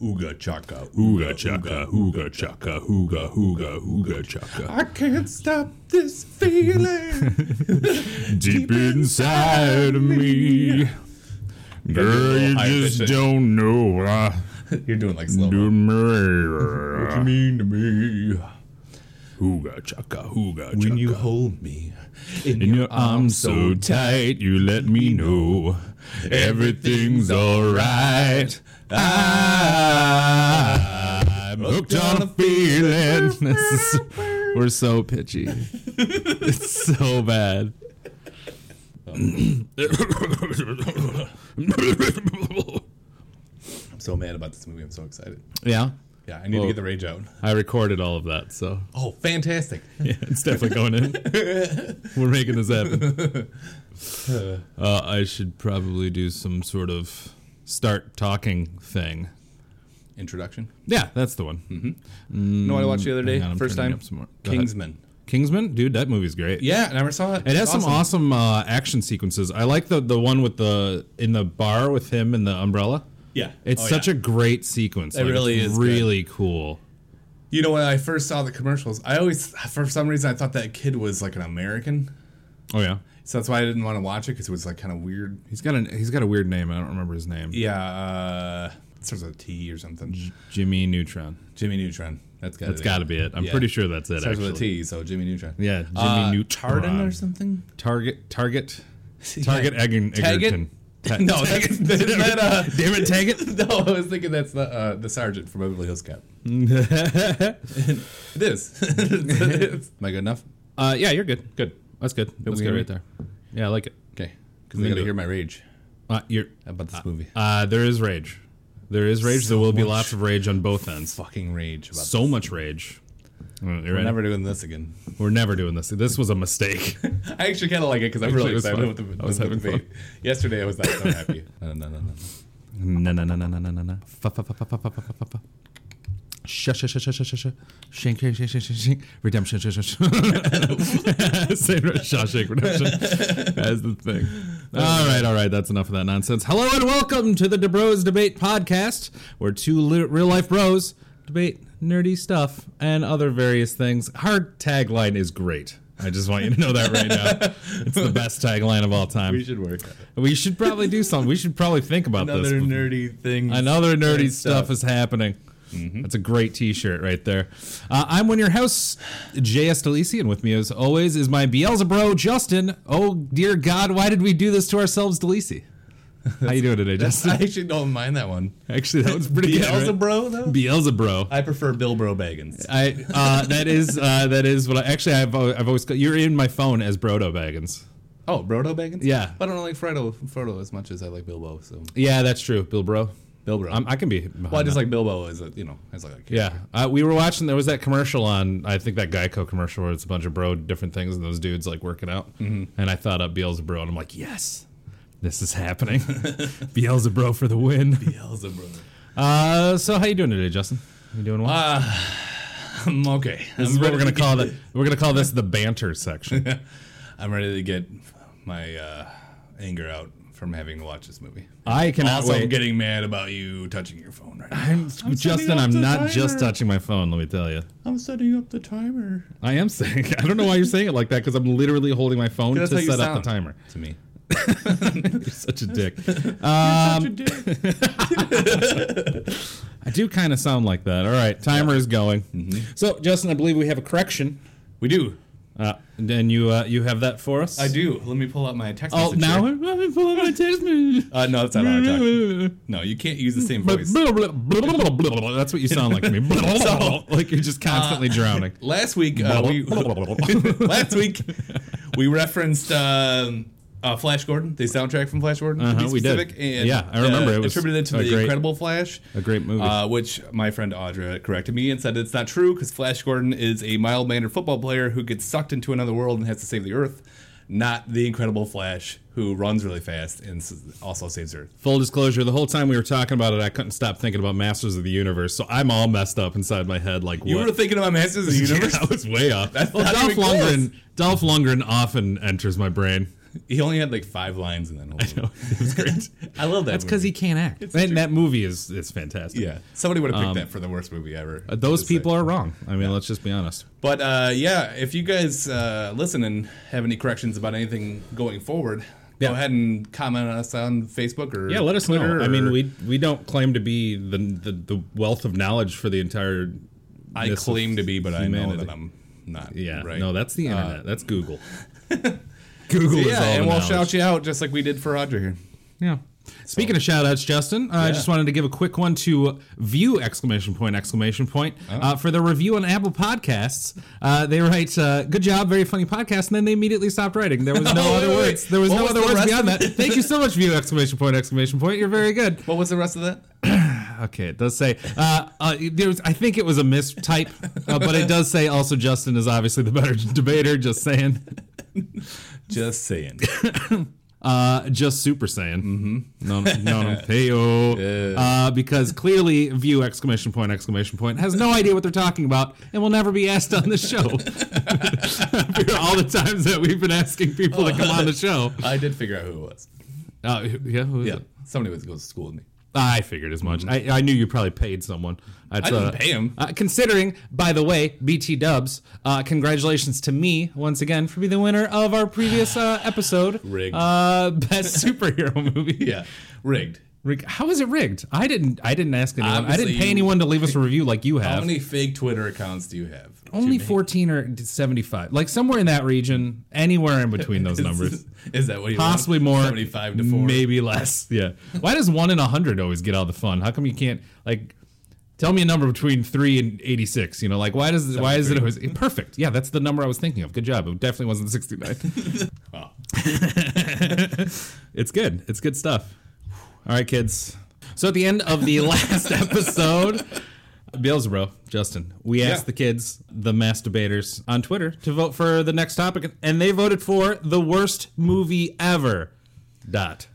Ooga chaka, Ooga chaka, ooga chaka, ooga, ooga, ooga chaka. I can't stop this feeling. Deep inside of me. Girl, you just don't know. Uh, You're doing like slow. do me. What you mean to me Ooga chaka, ooga chaka. when you hold me in, In your arms so tight, you let me know everything's alright. I'm hooked on a feeling. This is, we're so pitchy. It's so bad. I'm so mad about this movie. I'm so excited. yeah, Yeah, I need Well- to get the rage out. I recorded all of that, so Oh, fantastic! yeah, it's definitely going in. We're making this happen. Uh, I should probably do some sort of start talking thing. Introduction. Yeah, that's the one. Know what I watched the other day? On, First time. up some more. Go ahead. Kingsman. Kingsman, dude, that movie's great. Yeah, I never saw it. It has It's some awesome uh, action sequences. I like the the one with the in the bar with him and the umbrella. Yeah, It's Oh, such yeah. a great sequence. It really it's is good. really cool. You know when I first saw the commercials, I always, for some reason, I thought that kid was like an American. Oh yeah, So that's why I didn't want to watch it because it was like kind of weird. he's got a he's got a weird name. I don't remember his name. Yeah, uh, it starts with a T or something. Jimmy Neutron. Jimmy Neutron. That's got That's got to be it. I'm Yeah. pretty sure that's it. starts Actually, with a T, so Jimmy Neutron. yeah, Jimmy uh, Neutron. Tardin or something. Target Target Target Taggart? Egerton. Ta- No, that's, isn't that, uh, Damn it, Taggart. no, I was thinking that's the uh, the sergeant from Beverly Hills Cop. It is. Am I good enough? uh, yeah, you're good. Good. That's good. That's good right there. Yeah, I like it. Okay, because I gotta hear my rage Uh, you're about this movie. Uh, there is rage. There is rage. there will be lots of rage on both ends. Fucking rage about So much rage. Uh, you We're ready? never doing this again. We're never doing this. This was a mistake. I actually kind of like it because I'm really excited fun. with the, I was with having debate. Yesterday I was not so happy. No, no, no, no. Na na na na na na na na. Sh- sh- sh- sh- sh- sh- sh- redemption, sh- sh- sh- Shawshank Redemption. That's the thing. All right, all right, that's enough of that nonsense. Hello and welcome to the DeBros Debate Podcast, where two real life bros debate nerdy stuff and other various things. Our tagline is great. I just want you to know that right now. It's the best tagline of all time. We should work. on it. We should probably do something. We should probably think about Another this. nerdy thing. Another nerdy stuff. is happening. That's a great T-shirt right there. Uh, I'm one of your house, J.S. Delisi, and with me, as always, is my Beelzebro, Justin. Oh dear God, why did we do this to ourselves, Delisi? How you doing today, Justin? I actually don't mind that one. Actually, that was pretty good. Right? Beelzebro though. Beelzebro. I prefer Bilbro Baggins. I uh, that is uh, that is what I actually I've I've always you're in my phone as Brodo Baggins. Oh, Brodo Baggins. Yeah. but I don't like Frodo, Frodo as much as I like Bilbo. So Yeah, that's true, Bill Bro. Bilbo. I'm, I can be. well, I just that. like Bilbo as a you know as like a. Yeah, uh, we were watching. There was that commercial on. I think that Geico commercial where it's a bunch of bro different things and those dudes like working out. Mm-hmm. And I thought up Beelzebro, and I'm like, yes, this is happening. Beelzebro for the win. Beelzebub. Uh, so how you doing today, Justin? You doing well? Uh, I'm okay. this is what we're gonna call it. We're gonna call this the banter section. I'm ready to get my uh, anger out from having to watch this movie. I cannot Also, wait. I'm getting mad about you touching your phone right now. I'm, Justin, I'm the not just touching my phone. Let me tell you, I'm setting up the timer. I am saying. I don't know why you're saying it like that because I'm literally holding my phone to set you up the timer. To me. You're such a dick. Um, I do kind of sound like that. All right, timer is going. Mm-hmm. So, Justin, I believe we have a correction. We do. Uh, and then you uh, you have that for us. I do. Let me pull out my text Oh, message. now here. let me pull up my text message. Uh, no, that's not how I talk. No, you can't use the same voice. That's what you sound like to me. like you're just constantly drowning. Last week, uh, we last week we referenced um, uh, Flash Gordon, the soundtrack from Flash Gordon. to Uh-huh, be we did. specific, And, Yeah, I remember. uh, It was attributed to the great- Incredible Flash. A great movie. Uh, which my friend Audra corrected me and said it's not true because Flash Gordon is a mild mannered football player who gets sucked into another world and has to save the Earth, not the Incredible Flash who runs really fast and also saves Earth. Full disclosure: the whole time we were talking about it, I couldn't stop thinking about Masters of the Universe. So I'm all messed up inside my head. Like You what? were thinking about Masters of the Universe? Yeah, I was way off. That's well, Dolph close. Lundgren, Dolph Lundgren often enters my brain. He only had like five lines in that whole movie. it was great. I love that. That's because he can't act. And that movie is is fantastic. Yeah, somebody would have picked that for the worst movie ever. Uh, Those people are wrong. I mean, let's just be honest. But uh, yeah, if you guys uh, listen and have any corrections about anything going forward, Yeah. go ahead and comment on us on Facebook or Yeah, let us Twitter know. I mean, we we don't claim to be the the, the wealth of knowledge for the entire. I claim to be, but I know that I'm not. Yeah, right. no, that's the Uh, internet. that's Google. Google is yeah, all and we'll knowledge. shout you out just like we did for Roger here. Yeah. Speaking of shout outs, Justin, uh, I just wanted to give a quick one to View exclamation point exclamation point uh, for the review on Apple Podcasts. Uh, they write, uh, "Good job, very funny podcast," and then they immediately stopped writing. There was no Oh, other wait, wait. words. There was What no was other the words beyond that. Thank you so much, View exclamation point exclamation point. You're very good. What was the rest of that? Okay, it does say. Uh, uh, there was, I think it was a mistype, uh, but it does say also Justin is obviously the better debater. Just saying. Just saying. Uh, just Super Saiyan. Mm-hmm. No, no, no. Heyo. Uh, because clearly, view exclamation point exclamation point has no idea what they're talking about and will never be asked on the show. All the times that we've been asking people to come on the show. I did figure out who it was. Uh, yeah, who is Yeah, it? somebody was goes to school with me. I figured as much. I, I knew you probably paid someone. That's, I didn't uh, pay him. Uh, considering, by the way, BT Dubs, uh, congratulations to me once again for being the winner of our previous uh, episode. Rigged. Uh, best superhero movie. Yeah, rigged. Rig- How is it rigged? I didn't. I didn't ask anyone. I didn't Obviously, pay you- anyone to leave us a review like you have. How many fake Twitter accounts do you have? Only fourteen or seventy-five, like somewhere in that region, anywhere in between those numbers. Is, that what you Possibly want? more, Seventy-five to four. maybe less. Yeah. Why does one in a hundred always get all the fun? How come you can't like? Tell me a number between three and eighty-six. You know, like why does why is it always perfect? Yeah, that's the number I was thinking of. Good job. It definitely wasn't sixty-nine. It's good. It's good stuff. All right, kids. So at the end of the last episode, Beelzebub, Justin, we asked Yeah. the kids, the masturbators on Twitter, to vote for the next topic, and they voted for the worst movie ever. Dot.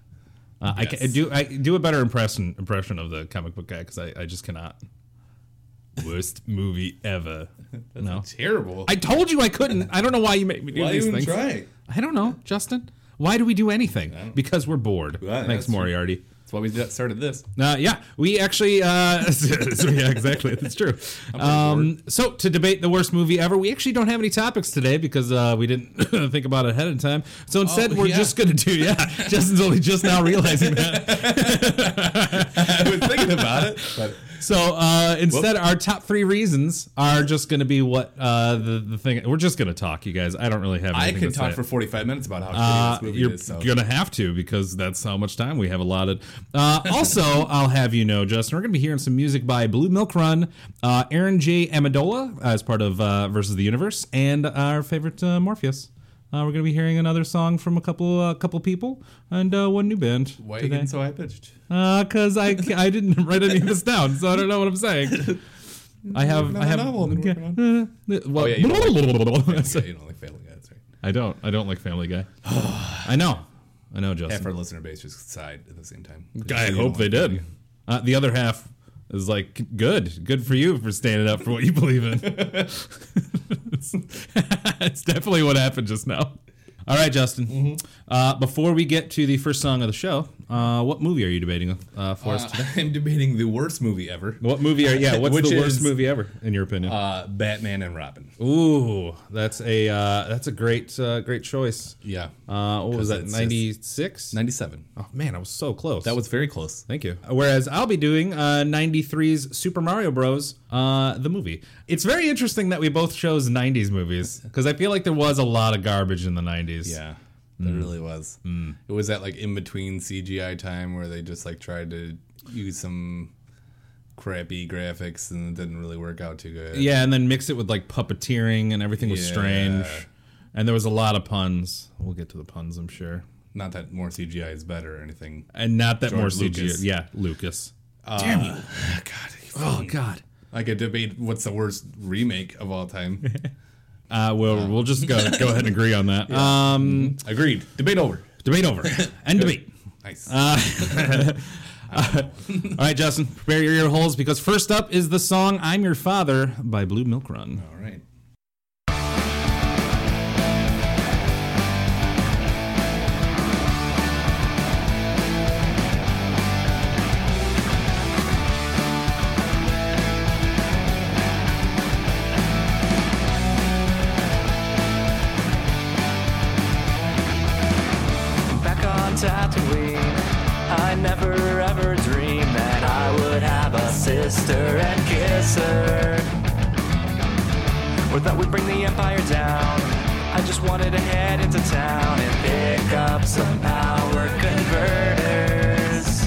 Uh, I, Yes. can, do I do a better impression impression of the comic book guy because I, I just cannot. Worst movie ever. no, Terrible. I told you I couldn't. I don't know why you make me do Why these things. try? I don't know, Justin. Why do we do anything? Because we're bored. Well, Thanks, that's. Moriarty. Why we started this. Uh, yeah, we actually. Uh, so yeah, exactly. That's true. Um, so to debate the worst movie ever, we actually don't have any topics today because uh, we didn't think about it ahead of time. So instead, Oh, we're yeah. just going to do. Yeah, Justin's only just now realizing that. I was thinking about it, but So uh, instead, our top three reasons are just going to be what uh, the the thing. We're just going to talk, you guys. I don't really have. I could to talk for 45 minutes about how Uh, this movie you're is. So. gonna have to because that's how much time we have allotted. Uh, also, I'll have you know, Justin, we're gonna be hearing some music by Blue Milk Run, uh, Aaron J. Amendola as part of uh, Versus the Universe, and our favorite uh, Morpheus. Uh, we're gonna be hearing another song from a couple uh, couple people and uh, one new band Why today. getting so high pitched? Because I I didn't write any of this down, so I don't know what I'm saying. I have I have. novel I've been working Uh, well, Oh, yeah, you don't I Yeah, you don't like Family Guy. That's right. don't. I don't like Family Guy. I know. I know, Justin. Half our listener base just sighed at the same time. I hope don't they did. Uh, the other half is like, good, good for you for standing up for what you believe in. it's, it's definitely what happened just now. All right, Justin. Mm-hmm. Uh, before we get to the first song of the show, uh, what movie are you debating uh, for us Uh, today? I'm debating the worst movie ever. What movie are? Yeah, what's which the worst is- movie ever in your opinion? Uh, Batman and Robin. Ooh, that's a uh, that's a great uh, great choice. Yeah. Uh, what was that? Ninety six. 97. Oh man, I was so close. That was very close. Thank you. Whereas I'll be doing uh, 93's Super Mario Bros. Uh, the movie. It's very interesting that we both chose 90s movies because I feel like there was a lot of garbage in the 90s. Yeah. There mm. really was. Mm. It was that like in between CGI time where they just like tried to use some crappy graphics and it didn't really work out too good. Yeah, and then mix it with like puppeteering and everything was Yeah. strange. And there was a lot of puns. We'll get to the puns, I'm sure. Not that more CGI is better or anything. And not that more CGI. Lucas. Yeah, Lucas. Uh, Damn you. God. Oh God. I could debate what's the worst remake of all time. Uh, well, we'll just go go ahead and agree on that. Um, Agreed. Debate over. debate over. End debate. Nice. All right, Justin, prepare your ear holes because first up is the song "I'm Your Father" by Blue Milk Run. all right. Sister and kiss her. Or that would bring the empire down. I just wanted to head into town and pick up some power converters.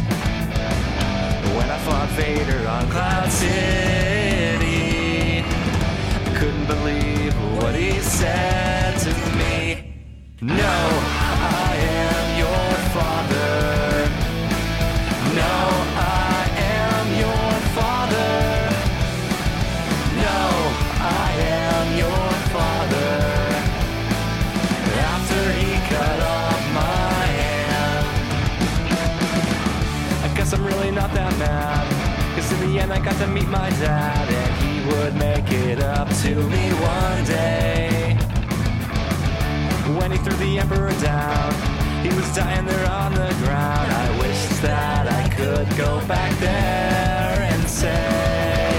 When I fought Vader on Cloud City, I couldn't believe what he said to me. No, I got to meet my dad and he would make it up to me one day. When he threw the emperor down, he was dying there on the ground. I wish that I could go back there and say,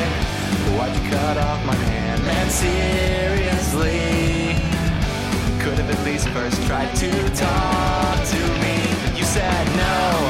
Why'd you cut off my hand? Man, seriously, could have at least first tried to talk to me. You said, No,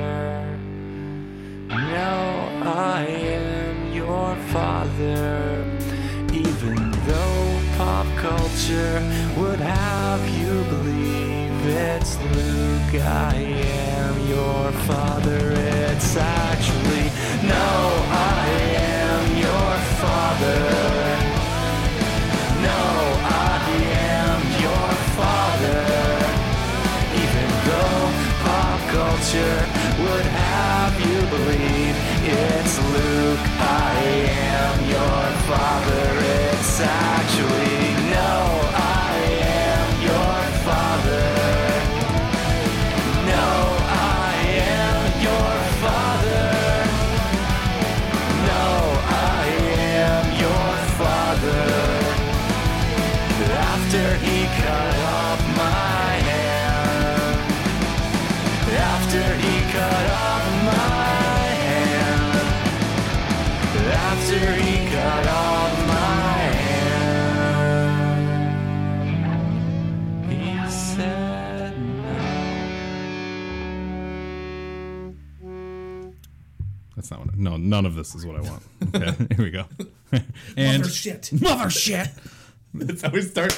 father. No, I am your father. Even though pop culture would have you believe it's Luke, I am your father. It's actually, no, none of this is what I want. Okay, here we go. and Mother shit. mother shit. That's how we start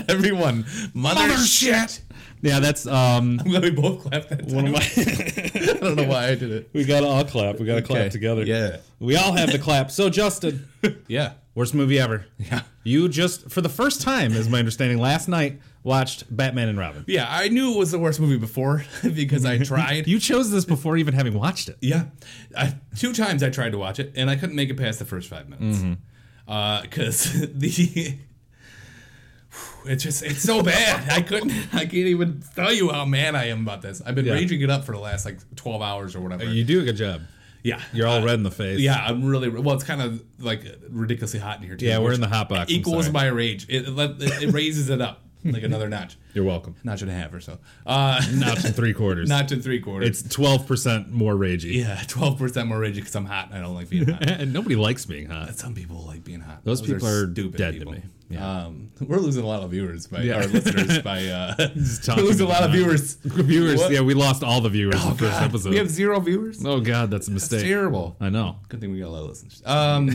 everyone. Mother, shit. Yeah, that's um. I'm glad we both clapped that time. One of my. I don't know why I did it. we gotta all clap. We gotta clap together. Yeah. We all have to clap. So Justin, Yeah. worst movie ever. Yeah. You just for the first time, is my understanding, last night watched Batman and Robin. Yeah, I knew it was the worst movie before because I tried. You chose this before even having watched it. Yeah, I, two times I tried to watch it and I couldn't make it past the first five minutes because the it's just it's so bad. I couldn't. I can't even tell you how mad I am about this. I've been Yeah. raging it up for the last like twelve hours or whatever. You do a good job. yeah, You're all Uh, red in the face. Yeah, I'm really well. It's kind of like ridiculously hot in here too. Yeah, we're in the hot box, Equals my rage. It, it, it raises it up like another notch. You're welcome. notch and a half or so. Uh, Notch and three quarters. notch and three quarters. It's twelve percent more ragey. yeah, twelve percent more ragey because I'm hot and I don't like being hot. and nobody likes being hot. Some people like being hot. Those people are dead to me. Yeah. Um, we're losing a lot of viewers by Yeah. our listeners by uh, we're losing a lot of viewers. Viewers, What? yeah, we lost all the viewers in the first God, episode. We have zero viewers. oh god, that's a mistake. terrible. I know. Good thing we got a lot of listeners. Um,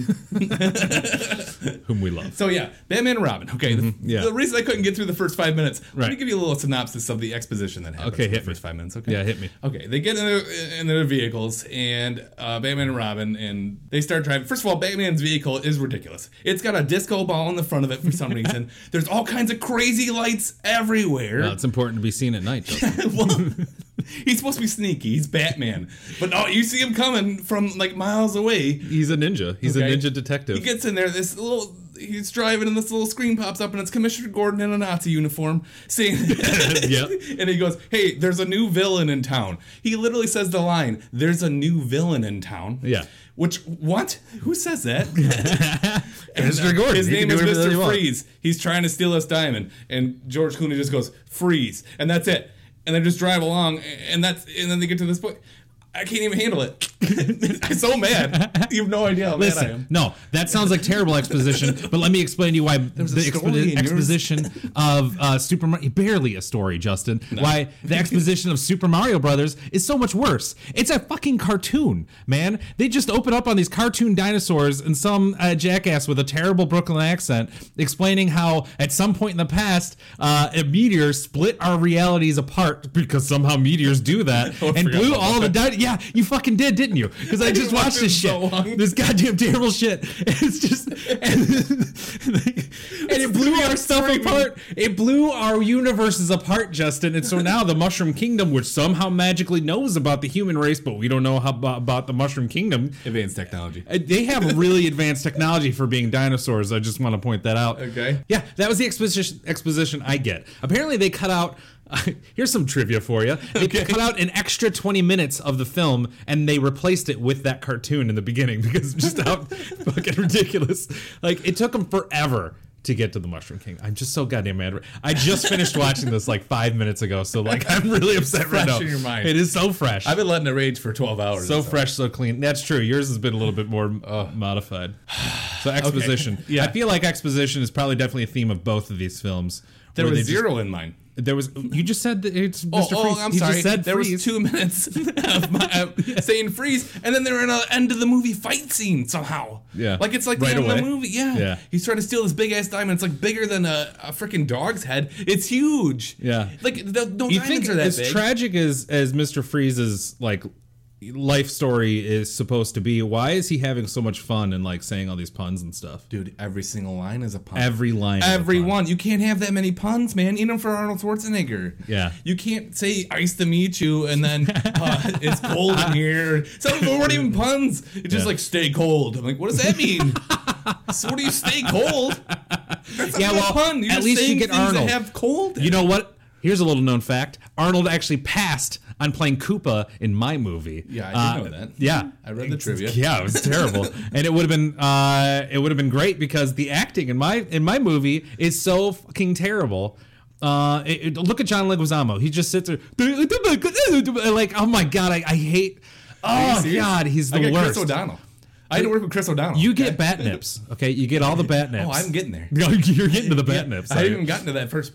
Whom we love. so yeah, Batman and Robin. Okay, the, Mm-hmm. yeah. the reason I couldn't get through the first five minutes, let me give you a little synopsis of the exposition that happens Okay, in the hit me. first five minutes. Okay, Yeah, hit me. Okay, they get in their, in their vehicles and uh, Batman and Robin, and they start driving. First of all, Batman's vehicle is ridiculous. It's got a disco ball in the front of it for some reason. There's all kinds of crazy lights everywhere. Well, it's important to be seen at night. Well, he's supposed to be sneaky. He's Batman, but no, you see him coming from like miles away. He's a ninja. He's Okay. a ninja detective. He gets in there. This little. He's driving, and this little screen pops up, and it's Commissioner Gordon in a Nazi uniform saying, Yep. And he goes, "Hey, there's a new villain in town." He literally says the line, "There's a new villain in town." Yeah. Which what? Who says that? And, Mr. uh, Gordon. His name is do whatever he Mr. Freeze. He's trying to steal us diamond, and George Clooney just goes freeze, and that's it. And they just drive along, and that's and then they get to this point. I can't even handle it. I'm so mad. You have no idea how mad I Listen, am. no, that sounds like terrible exposition. but let me explain to you why the expo- in yours. exposition of uh, Super Mario barely a story, Justin. Why the exposition of Super Mario Brothers is so much worse. It's a fucking cartoon, man. They just open up on these cartoon dinosaurs and some uh, jackass with a terrible Brooklyn accent explaining how at some point in the past uh, a meteor split our realities apart because somehow meteors do that and blew about all the di- yeah you fucking did didn't you because I, just watched this shit so this goddamn terrible shit. It's just and, and it blew our stuff apart. It blew our universes apart, Justin. And so now the Mushroom Kingdom, which somehow magically knows about the human race, but we don't know how about, about the Mushroom Kingdom. Advanced technology. uh, They have really advanced technology for being dinosaurs. I just want to point that out. Okay. Yeah, that was the exposition exposition I get. Apparently, they cut out. here's some trivia for you. They cut out an extra 20 minutes of the film and they replaced it with that cartoon in the beginning because just how fucking ridiculous. Like it took them forever to get to the Mushroom King. I'm just so goddamn mad. I just finished watching this like five minutes ago, so like I'm really upset right fresh now. in your mind. It is so fresh. I've been letting it rage for 12 hours. So fresh, so clean. That's true. Yours has been a little bit more modified. So exposition. Yeah. I feel like exposition is probably definitely a theme of both of these films. There was they just- zero in mine. There was. You just said that it's Oh, Mr. oh, Freeze. I'm He sorry. Just said there freeze. was two minutes of my, uh, saying freeze, and then they're in the end of the movie fight scene somehow. Yeah. like it's like Right the end of the movie. Yeah. Yeah. he's trying to steal this big ass diamond. It's like bigger than a, a freaking dog's head. It's huge. Yeah. like the, no You diamonds think are that as big. tragic as as Mr. Freeze's like life story is supposed to be, why is he having so much fun and like saying all these puns and stuff? Dude, every single line is a pun. Every line. Every one. You can't have that many puns, man. Even for Arnold Schwarzenegger. Yeah. You can't say "ice to meet you" and then uh, it's cold in here. Some of them weren't even puns. It's just Yeah. like "stay cold." I'm like, what does that mean? so what do you stay cold? That's Yeah, well, pun. You're at least you get Arnold. Have cold. You know what? Here's a little known fact. Arnold actually passed on playing Koopa in my movie. Yeah, I did Uh, know that. Yeah. I read the trivia. Yeah, it was terrible. and it would have been uh it would have been great because the acting in my in my movie is so fucking terrible. Uh, it- it- look at John Leguizamo. He just sits there like, oh my god, I, I hate. Oh god, he's the I worst. Chris O'Donnell. I had to work with Chris O'Donnell. You get bat nips, okay? You get all the bat oh, nips. Oh, I'm getting there. You're getting to the bat nips. I haven't even gotten to that first.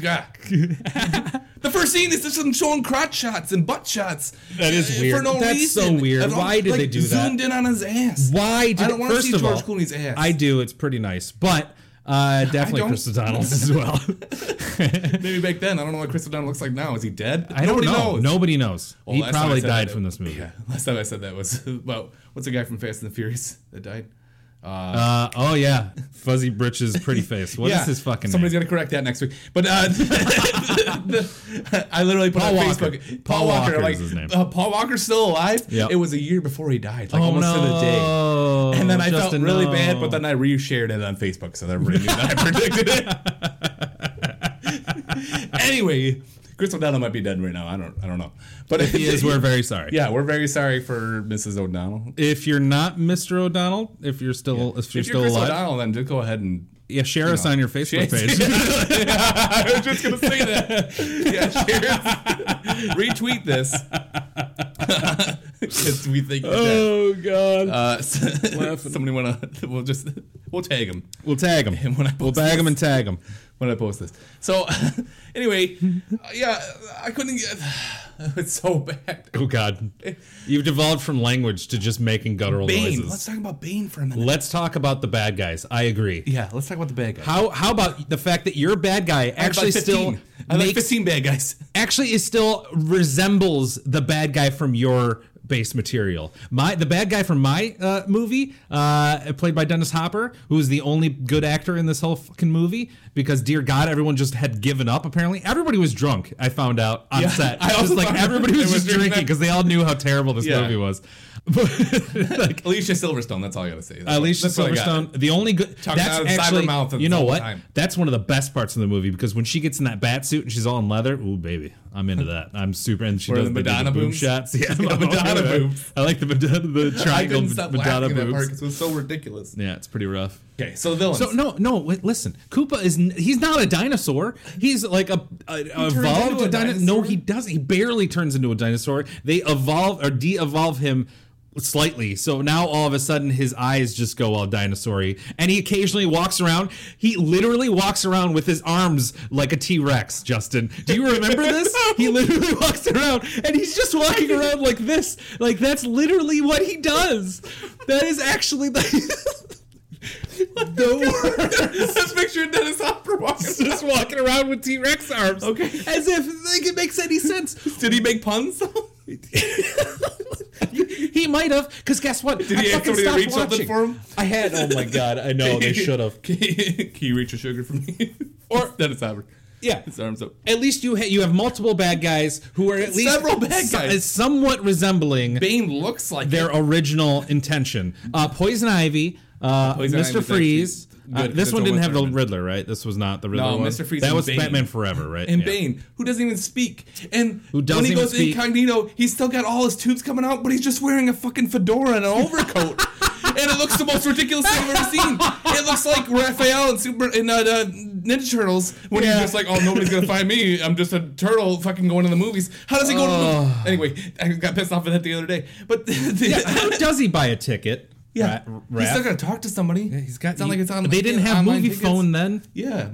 God. the first scene is just them showing crotch shots and butt shots. That is weird. For no That's so weird. All- Why did like, they do that? Zoomed in on his ass. Why did I don't want to see George all, Clooney's ass. I do. It's pretty nice, but uh, definitely. Chris O'Donnell's as well. Maybe back then. I don't know what Chris O'Donnell looks like now. Is he dead? I don't know. knows. Nobody knows. Well, he last time I probably said died that- from this movie. Yeah. Last time I said that was about what's the guy from Fast and the Furious that died? Uh, oh yeah, fuzzy britches, pretty face. What is yeah. his fucking Somebody's name? gonna correct that next week. But uh, the- I literally put Paul on Walker. Facebook. Paul Paul, Walker. Walker is like. Uh, Paul Walker's still alive. Yep. It was a year before he died, like Oh almost no! to the day. And then I Justin, felt really no. bad, but then I reshared it on Facebook so that everybody knew that I predicted it. anyway, Chris O'Donnell might be dead right now. I don't. I don't know. But If he is, we're very sorry. yeah, we're very sorry for Mrs. O'Donnell. If you're not Mr. O'Donnell, if you're still if you're if you're still Chris alive, O'Donnell, then just go ahead and Yeah, share us on your Facebook page. I was just gonna say that. Yeah, share, retweet this because we think. you're oh God. Uh, somebody wanna? We'll just we'll tag him we'll tag him. and when I We'll post bag them this- and tag him when I post this. So anyway, uh, yeah, I couldn't get. It's so bad. Oh God. You've devolved from language to just making guttural Bane. noises. Let's talk about Bane for a minute. Let's talk about the bad guys. I agree. yeah, let's talk about the bad guy. How how about the fact that your bad guy actually still I like makes 15 bad guys. actually is still resembles the bad guy from your base material. My the bad guy from my uh, movie, uh, played by Dennis Hopper, who is the only good actor in this whole fucking movie. Because dear God, everyone just had given up. Apparently, everybody was drunk. I found out on Yeah, set. I also like everybody was just drinking because they all knew how terrible this Yeah. movie was. Like, Alicia Silverstone. That's all I gotta say. That's Alicia that's what I got. Silverstone, the only good. Talking that's out of cyber actually, mouth you know what? time. That's one of the best parts of the movie because when she gets in that bat suit and she's all in leather, ooh baby, I'm into that. I'm super. And she does the Madonna boom boobs? shots. Yeah, She's got I'm Madonna boobs. I like the Madonna, the triangle couldn't stop Madonna at that part it was so ridiculous. Yeah, it's pretty rough. Okay, so the villains. So no, no. Wait, listen, Koopa is n- he's not a dinosaur. He's like a, a evolved into a dinosaur. No, he doesn't. He barely turns into a dinosaur. They evolve or de-evolve him slightly. So now all of a sudden his eyes just go all dinosaur-y. And he occasionally walks around. He literally walks around with his arms like a T-Rex, Justin. Do you remember this? He literally walks around and he's just walking around like this. Like that's literally what he does. That is actually the the worst Let's picture Dennis Hopper walking. just walking around with T Rex arms. Okay. As if like, it makes any sense. Did he make puns? though? he might have, because guess what? Did he have somebody to reach something for him? I had. Oh my god! I know they should have. Can you, can you reach a sugar for me? Or- Dennis Hopper. Yeah. His arms up. At least you ha- you have multiple bad guys who are at least Several bad so- guys. somewhat resembling Bane looks like their it. original intention. Uh, Poison Ivy, uh, Poison Mr. Ivy's Freeze. Actually Uh, this one didn't a have the. Riddler, right? This was not the Riddler No, one. Mr. Freeze That was Bane. Batman Forever, right? and Yeah. Bane, who doesn't even speak, and Who when he goes speak. incognito, he's still got all his tubes coming out, but he's just wearing a fucking fedora and an overcoat, and it looks the most ridiculous thing I've ever seen. It looks like Raphael in Super in uh, uh, Ninja Turtles when Yeah. he's just like, "Oh, nobody's gonna find me. I'm just a turtle, fucking going to the movies." How does he go? to the movies? Anyway, I got pissed off at that the other day, but the, Yeah, how does he buy a ticket? Yeah, Ra- he's still gonna talk to somebody. He's got. It's not he- like it's on. They didn't have movie tickets. phone then. Yeah,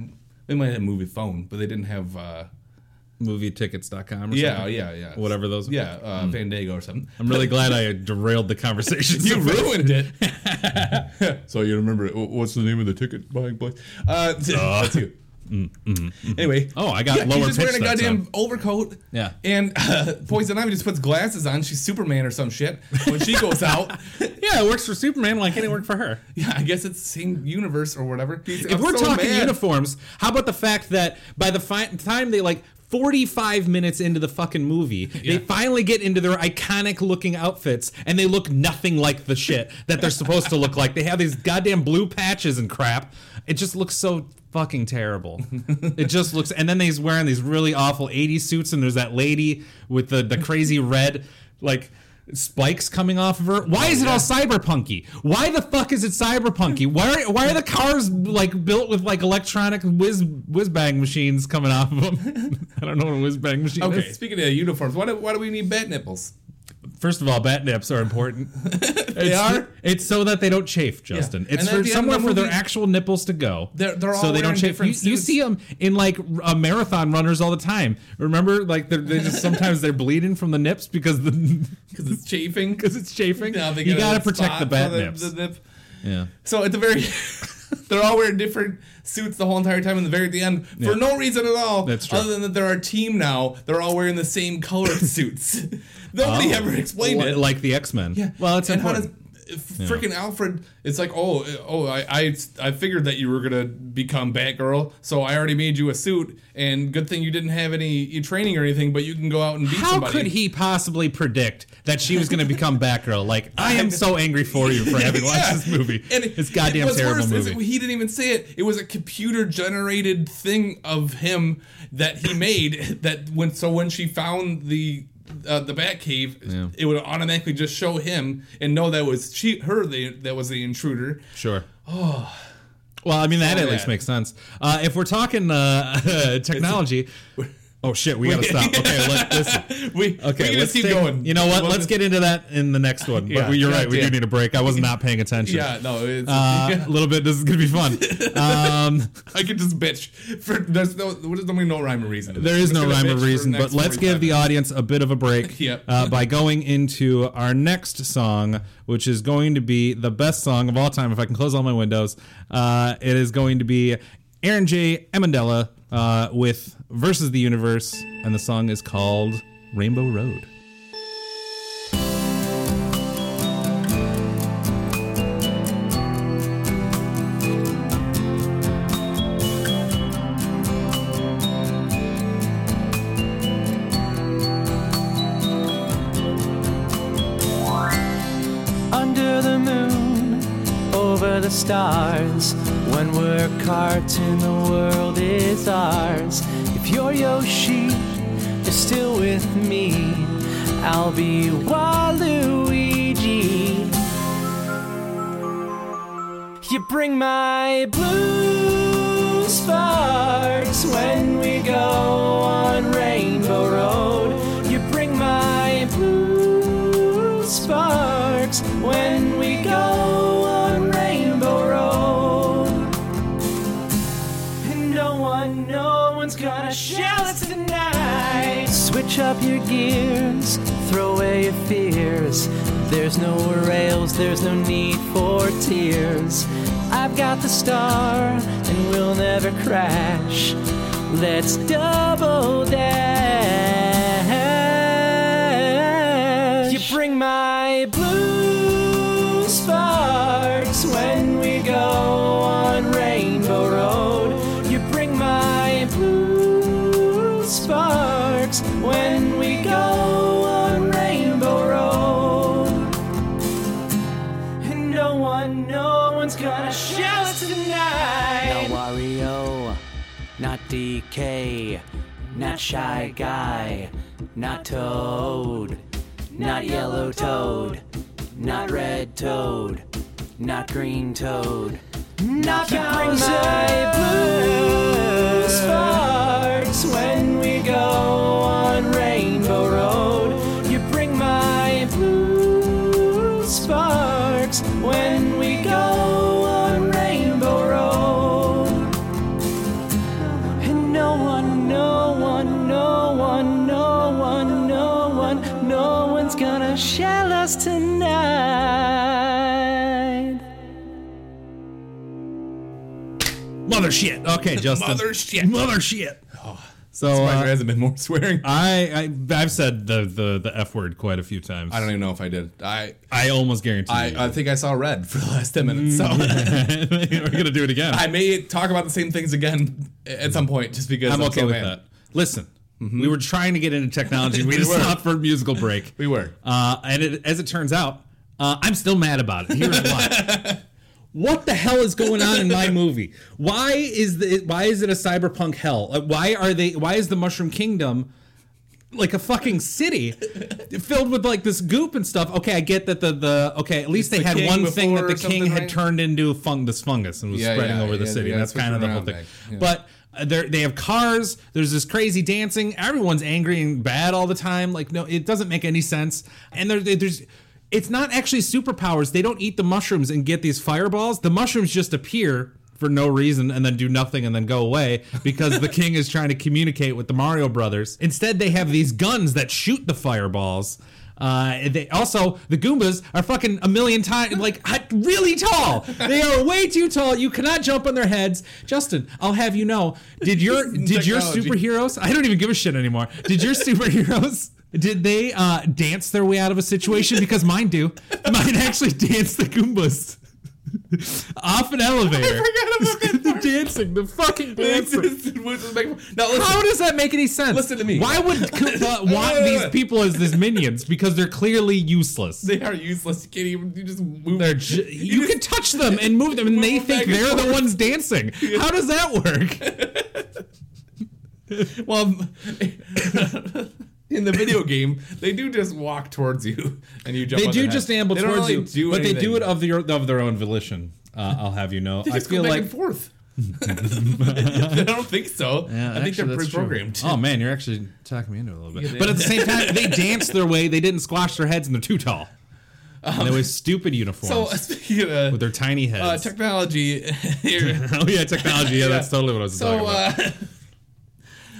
they might have Moviefone, but they didn't have. uh Movietickets.com. Or Yeah, something? yeah, yeah. Whatever those. are. Yeah, uh, Fandango or something. I'm really glad I derailed the conversation. You ruined it. so you remember what's the name of the ticket buying place? Uh, that's you. Anyway. Oh, I got yeah, lower he's just wearing a goddamn time. overcoat. Yeah. And uh, Poison Ivy just puts glasses on. She's Superman or some shit when she goes out. Yeah, it works for Superman. Why can't it work for her? Yeah, I guess it's the same universe or whatever. If I'm we're so talking mad. uniforms, how about the fact that by the fi- time they like 45 minutes into the fucking movie, they finally get into their iconic looking outfits and they look nothing like the shit that they're supposed to look like. They have these goddamn blue patches and crap. It just looks so fucking terrible. it just looks and then he's wearing these really awful 80s suits and there's that lady with the the crazy red like spikes coming off of her. Why oh, is it all cyberpunky? Why the fuck is it cyberpunky? Why are, why are the cars like built with like electronic whiz whiz bang machines coming off of them? I don't know what a whiz bang machine Okay, is. speaking of uniforms, why do, why do we need bat nipples? First of all, bat nips are important. They are? It's so that they don't chafe, Justin. Yeah. It's for the end of somewhere for their actual nipples to go. They're- they're so all they don't chafe. You, you see them in like uh, marathon runners all the time. Remember, like they're, they just sometimes they're bleeding from the nips because the Because it's chafing. because it's chafing. They you got to protect the bat for the- nips. the nip. yeah. So at the very, they're all wearing different suits the whole entire time. In the very at the end, for no reason at all. That's true. Other than that, they're a team now. They're all wearing the same colored suits. Nobody oh. ever explained Li- it. like the X Men. yeah. Well, it's and how important. does freaking Alfred? It's like, oh, oh, I, I, I figured that you were gonna become Batgirl, so I already made you a suit. And good thing you didn't have any training or anything, but you can go out and beat How somebody. could he possibly predict that she was going to become Batgirl? Like, I am so angry for you for having watched this movie. And it's goddamn what's terrible worse is movie. he didn't even say it. It was a computer generated thing of him that he made. That when so when she found the uh, the Batcave, it would automatically just show him and know that was she her the, that was the intruder. sure. Oh. Well, I mean that So at least makes sense. Uh, if we're talking uh, technology, oh shit, we gotta stop. Okay, let, listen. we okay. We let's keep take- going. You know what? Let's get into that in the next one. But Yeah, you're right. We yeah. do need a break. I was not paying attention. Yeah, no, it's, Uh, yeah. A little bit. This is gonna be fun. Um, I could just bitch for there's no there's no, no rhyme or reason. there is no rhyme or bitch for the reason, but let's give the audience a bit of a break Yep. uh, by going into our next song, which is going to be the best song of all time. If I can close all my windows, uh, it is going to be Aaron J. Amendola uh, with "Versus the Universe," and the song is called "Rainbow Road." under the moon, over the stars. When we're cartoon, the world your Yoshi is still with me, I'll be Waluigi. You bring my blue sparks when we go on Rainbow Road. You bring my blue sparks when we go Up your gears, throw away your fears. There's no rails, there's no need for tears. I've got the star, and we'll never crash. Let's double dash. Not Shy Guy, not Toad, not Yellow Toad, not Red Toad, not Green Toad. Not my blue sparks when Mother shit. Okay, Justin. Mother shit. Mother shit. So Why uh, there hasn't been more swearing? I, I I've said the, the the f word quite a few times. I don't even know if I did. I I almost guarantee. I. I think I saw red for the last ten minutes. So we're gonna do it again. I may talk about the same things again at some point, just because I'm I'm okay so with mad. that. Listen, we were trying to get into technology. We We just were. stopped for a musical break. We were. Uh, and it, as it turns out, uh, I'm still mad about it. Here's why. What the hell is going on in my movie? Why is the why is it a cyberpunk hell? Like, why are they? Why is the Mushroom Kingdom like a fucking city filled with like this goop and stuff? Okay, I get that the the okay at least It's they the had one thing that the king had right? turned into fungus fungus and was Yeah, spreading yeah, over the city. yeah, That's kind of the whole thing. yeah. But uh, they have cars. There's this crazy dancing. Everyone's angry and bad all the time. Like no, it doesn't make any sense. And there, there's. It's not actually superpowers. They don't eat the mushrooms and get these fireballs. The mushrooms just appear for no reason and then do nothing and then go away because the king is trying to communicate with the Mario brothers. Instead, they have these guns that shoot the fireballs. Uh, they also the Goombas are fucking a million times like really tall. They are way too tall. You cannot jump on their heads. Justin, I'll have you know. Did your did your superheroes? I don't even give a shit anymore. Did your superheroes? Did they uh, dance their way out of a situation? Because mine do. Mine actually dance the Goombas off an elevator. I forgot about that. The dancing, the fucking dancing. now listen, How does that make any sense? Listen to me. Why would Koopa want these people as his minions? Because they're clearly useless. they are useless. You can't even. You just move. They're ju- you can touch them and move them, and Move they think they're the ones dancing. How does that work? well, in the video game, they do just walk towards you and you jump. They on do their just head. amble They don't towards really you, do but they do it of their of their own volition. Uh, Uh, I'll have you know. They I just feel go back like and forth. I don't think so. Yeah, I think actually, they're that's pre-programmed. Oh man, you're actually talking me into it a little bit. Yeah, but at the same time, they danced their way. They didn't squash their heads, and they're too tall. and they wear stupid uniforms So speaking of with their tiny uh, heads. technology, oh yeah, technology. Yeah, Yeah. that's totally what I was So, talking about.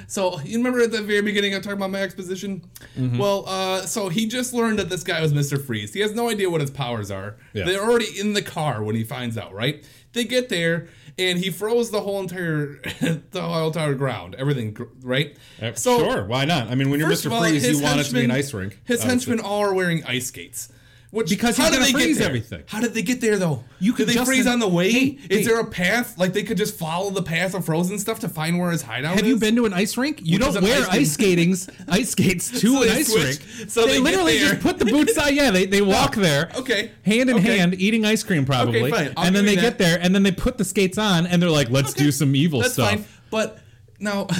So you remember at the very beginning I'm talking about my exposition? Mm-hmm. Well, uh, so he just learned that this guy was Mister Freeze. He has no idea what his powers are. Yeah. They're already in the car when he finds out. Right? They get there and he froze the whole entire the whole entire ground, everything. Right? Uh, sure, why not? I mean, when you're all, Freeze, you want it to be an ice rink. His obviously. henchmen all are wearing ice skates. Which, Because how did they get freeze there? everything. How did they get there though? You did they freeze on the way? Hey, is hey. there a path? Like they could just follow the path of frozen stuff to find where his hideout Have is? you been to an ice rink? You Which don't wear ice ice skatings, ice skates to So an ice switch- rink. so they, they literally just put the boots on. Yeah, they, they walk there. Okay. Hand in Okay. hand, eating ice cream probably. I'll And then they you get there, and then they put the skates on, and they're like, "Let's Okay. do some evil That's stuff." fine. But now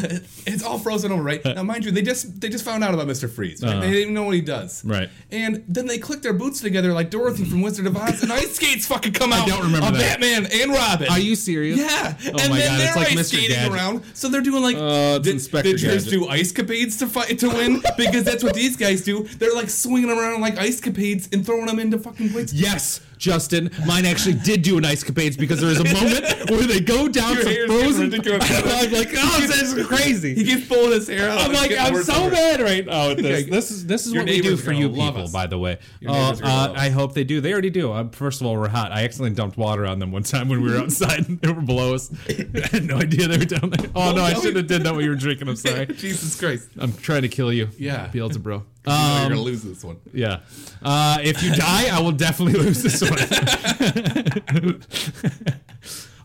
it's all frozen over, right? Now, mind you, they just they just found out about Mister Freeze. Right? Uh-huh. They didn't even know what he does. Right. And then they click their boots together like Dorothy from Wizard of Oz, and ice skates fucking come out. I don't remember of that. Batman and Robin. Are you serious? Yeah. Oh and my then God, they're it's like ice Mr. skating Gadget. around. So they're doing like Oh, it's did, Inspector did just Gadget. do ice capades to fight to win because that's what these guys do. They're like swinging around like ice capades and throwing them into fucking plates. Yes, Justin. Mine actually did do an ice capades because there was a moment where they go down Your some frozen. I'm like, oh, this is crazy. He keeps pulling his hair out. I'm like, I'm so mad right now at this. Okay. This is this is Your what we do for you people, us. by the way. Uh, neighbors are gonna uh, I hope they do. They already do. Uh, first of all, we're hot. I accidentally dumped water on them one time when we were outside and they were below us. I had no idea they were down there. Oh no, I shouldn't have did that when you were drinking. I'm sorry. Jesus Christ. I'm trying to kill you. Yeah. Beelzebub. You know you're Um, gonna lose this one. yeah. Uh, if you die, I will definitely lose this one.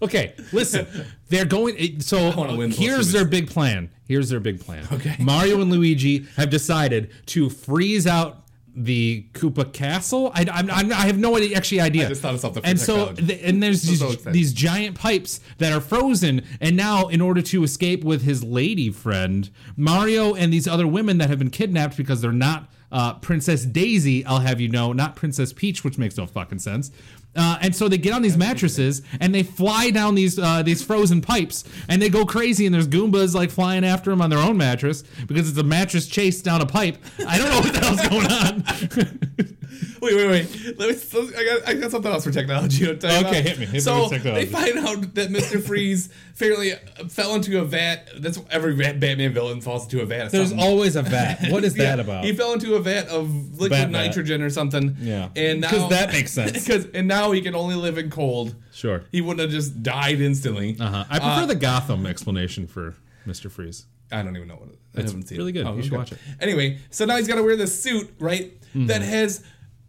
okay, listen. They're going. So wanna win both here's their big plan. Here's their big plan. Okay. Mario and Luigi have decided to freeze out the Koopa Castle. I, I'm, I'm, I have no idea, actually idea. I just thought of something And so, the, and there's these, so these giant pipes that are frozen. And now, in order to escape with his lady friend, Mario and these other women that have been kidnapped because they're not uh, Princess Daisy, I'll have you know, not Princess Peach, which makes no fucking sense. Uh, and so they get on these mattresses and they fly down these uh, these frozen pipes and they go crazy and there's Goombas like flying after them on their own mattress because it's a mattress chase down a pipe. I don't know what the hell's going on. Wait, wait, wait. Let me. so- I got, I got something else for technology. to tell you Okay, about. hit me. Hit me so with technology. they find out that Mister Freeze fairly uh, fell into a vat. That's what every Batman villain falls into a vat. There's something. always a vat. What is Yeah, that about? He fell into a vat of liquid Bat vat. nitrogen or something. Yeah. and now 'Cause that makes sense. Because and now he can only live in cold. Sure. He wouldn't have just died instantly. Uh-huh. I prefer the Gotham explanation for Mr. Freeze. I don't even know what it is. I It's haven't seen really it. good. Oh, You should watch it. Mm-hmm. Anyway, so now he's got to wear this suit, right? That has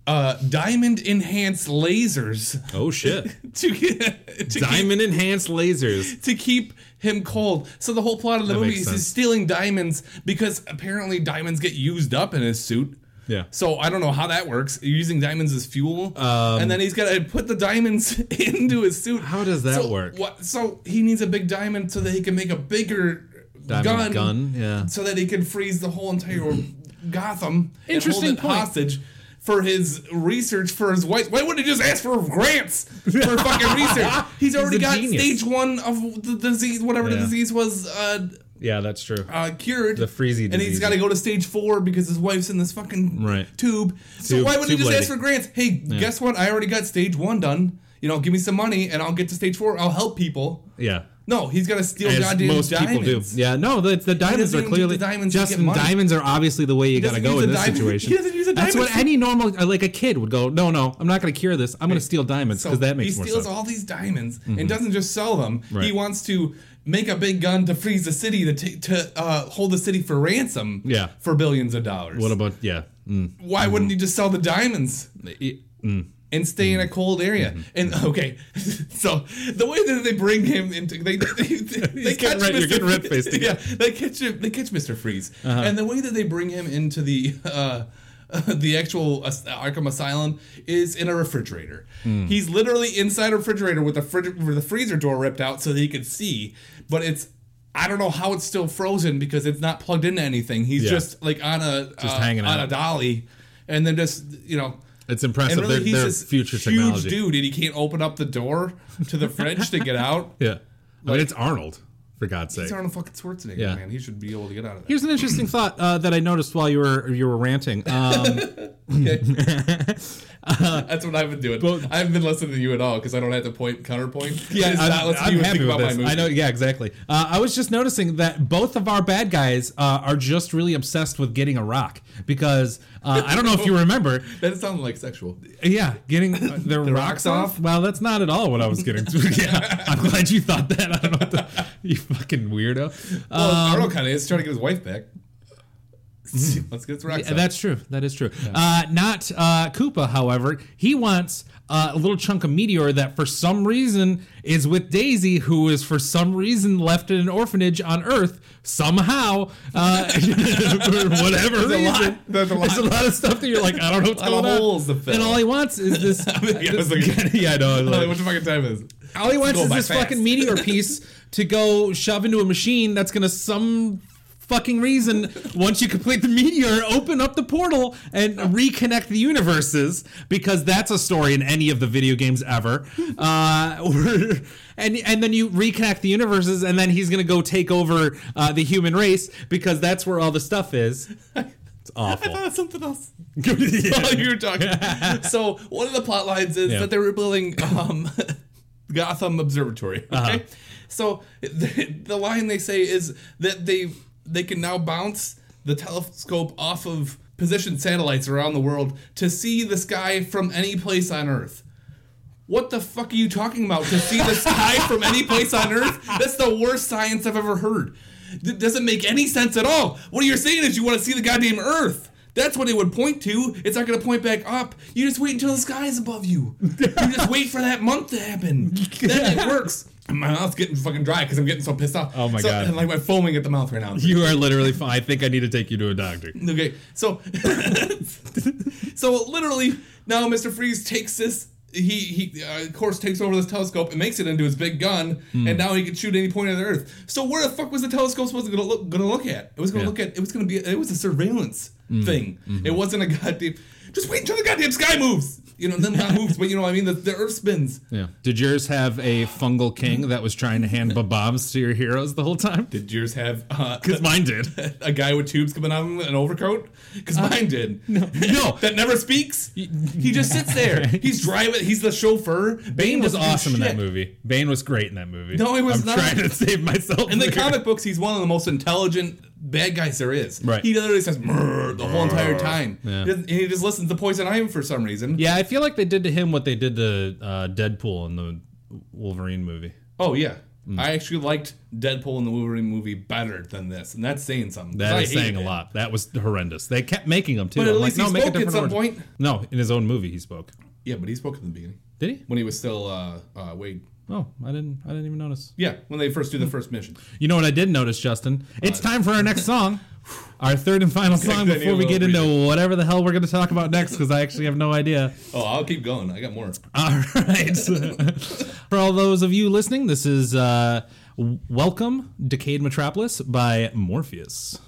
uh, diamond enhanced lasers Oh shit! to, to keep Diamond enhanced lasers. to keep him cold. So the whole plot of the That movie is sense. he's stealing diamonds because apparently diamonds get used up in his suit. Yeah. So I don't know how that works. Using diamonds as fuel, Um, and then he's got to put the diamonds into his suit. How does that So work? What? So he needs a big diamond so that he can make a bigger Diamond gun, gun, yeah. so that he can freeze the whole entire Gotham. Interesting and hold it point. hostage. For his research for his wife, why wouldn't he just ask for grants for fucking research? He's already a got genius. stage one of the disease, whatever the disease was, uh, Yeah, that's true. uh, cured. The freezy And he's got to go to stage four because his wife's in this fucking Right. tube. So Tube- why wouldn't he just ask for grants? Hey, guess what? I already got stage one done. You know, give me some money and I'll get to stage four. I'll help people. Yeah. No, he's got to steal As goddamn most diamonds. people do. Yeah, no, the, the diamonds are clearly diamonds to Justin. Diamonds are obviously the way you gotta go in this diamond- situation. he doesn't use the That's what any normal, like a kid, would go. No, no, I'm not gonna cure this. I'm gonna steal diamonds So because that makes more sense. he steals all these diamonds and doesn't just sell them. He wants to make a big gun to freeze the city to t- to uh, hold the city for ransom. Yeah. for billions of dollars. what about yeah? Mm. Why wouldn't he just sell the diamonds? Mm. and stay in a cold area. Mm-hmm. And okay, so the way that they bring him into they they, they getting red- you're getting red-faced Yeah. Uh-huh. they catch. They catch Mister Freeze, and the way that they bring him into the. Uh, the actual Arkham Asylum is in a refrigerator. Hmm. He's literally inside a refrigerator with the with the freezer door ripped out so that he could see. But it's I don't know how it's still frozen because it's not plugged into anything. He's Yeah. just like on a Just uh, hanging on out. a dolly, and then just you know It's impressive. And really, their he's their this future huge technology. dude, and he can't open up the door to the fridge to get out. Yeah. I mean, it's Arnold, for God's sake. He's Arnold fucking Schwarzenegger, Yeah. man. He should be able to get out of there. Here's an interesting thought uh, that I noticed while you were you were ranting. Um, That's what I've been doing. I haven't been listening to you at all because I don't have to point counterpoint. yeah, I'm, I'm happy with about this. my movie. I know. Yeah, exactly. Uh, I was just noticing that both of our bad guys uh, are just really obsessed with getting a rock because uh, I don't know if you remember. That sounded like sexual. Yeah, getting uh, their The rocks rocks off. off? Well, that's not at all what I was getting to. yeah, I'm glad you thought that. I don't know what the, you fucking weirdo. Well, Um, Arnold kind of is trying to get his wife back. Let's get Yeah, off. that's true. That is true. Uh, not uh, Koopa, however. He wants uh, a little chunk of meteor that, for some reason, is with Daisy, who is for some reason left in an orphanage on Earth somehow, uh, for whatever a reason. lot. There's a lot. There's a lot of stuff that you're like, I don't know what's A going on. And all he wants is this. Yeah, I was this- looking- yeah, I know. I Like, like- what the fucking time is? all he wants is this fast. fucking meteor piece to go shove into a machine that's gonna some fucking reason once you complete the meteor open up the portal and reconnect the universes because that's a story in any of the video games ever uh or- and and then you reconnect the universes and then he's gonna go take over uh, the human race because that's where all the stuff is it's awful I thought something else. While you were talking. so one of the plot lines is Yeah. that they were building um, Gotham Observatory. Okay, Uh-huh. so the, the line they say is that they they can now bounce the telescope off of positioned satellites around the world to see the sky from any place on Earth. What the fuck are you talking about? To see the sky from any place on Earth? That's the worst science I've ever heard. It doesn't make any sense at all. What you're saying is you want to see the goddamn Earth. That's what it would point to. It's not going to point back up. You just wait until the sky is above you. You just wait for that month to happen. Then it works. My mouth's getting fucking dry because I'm getting so pissed off. Oh my So- God. And like my foaming at the mouth right now. you are literally fine. i think i need to take you to a doctor Okay, so so literally now Mr. Freeze takes this. He he uh, of course takes over this telescope and makes it into his big gun, Hmm. and now he can shoot any point of the Earth. So where the fuck was the telescope supposed to look gonna look at? It was gonna Yeah. look at. It was gonna be. It was a surveillance thing. Mm-hmm. It wasn't a goddamn. Just wait until the goddamn sky moves. You know, then not moves, but you know what I mean. The, the Earth spins. Yeah. Did yours have a fungal king that was trying to hand bombs to your heroes the whole time? Did yours have uh, Because mine did. a guy with tubes coming out of him, an overcoat? Because mine did. Uh, no. that never speaks. He just sits there. He's driving. He's the chauffeur. Bane was doesn't do awesome in that movie. Bane was great in that movie. No, he was I'm not. trying to save myself. In the comic books, he's one of the most intelligent bad guys there is. Right. He literally says "Mrr" the whole entire time. Yeah. He And he just listens to Poison Ivy for some reason. Yeah, I feel like they did to him what they did to uh, Deadpool in the Wolverine movie. Oh yeah. Hmm. I actually liked Deadpool in the Wolverine movie better than this, and that's saying something. That I is saying a it. lot. That was horrendous. They kept making them too. But at I'm least like, he no, spoke at some origin. point. No, in his own movie he spoke. Yeah, but he spoke in the beginning Did he? when he was still uh, uh, Wade. Oh, I didn't. I didn't even notice. Yeah, when they first do the first mission. You know what I did notice, Justin? It's time for our next song. Our third and final song before we get into whatever the hell we're going to talk about next because I actually have no idea. Oh, I'll keep going. I got more. All right. For all those of you listening, this is uh, Welcome, Decayed Metropolis by Morpheus.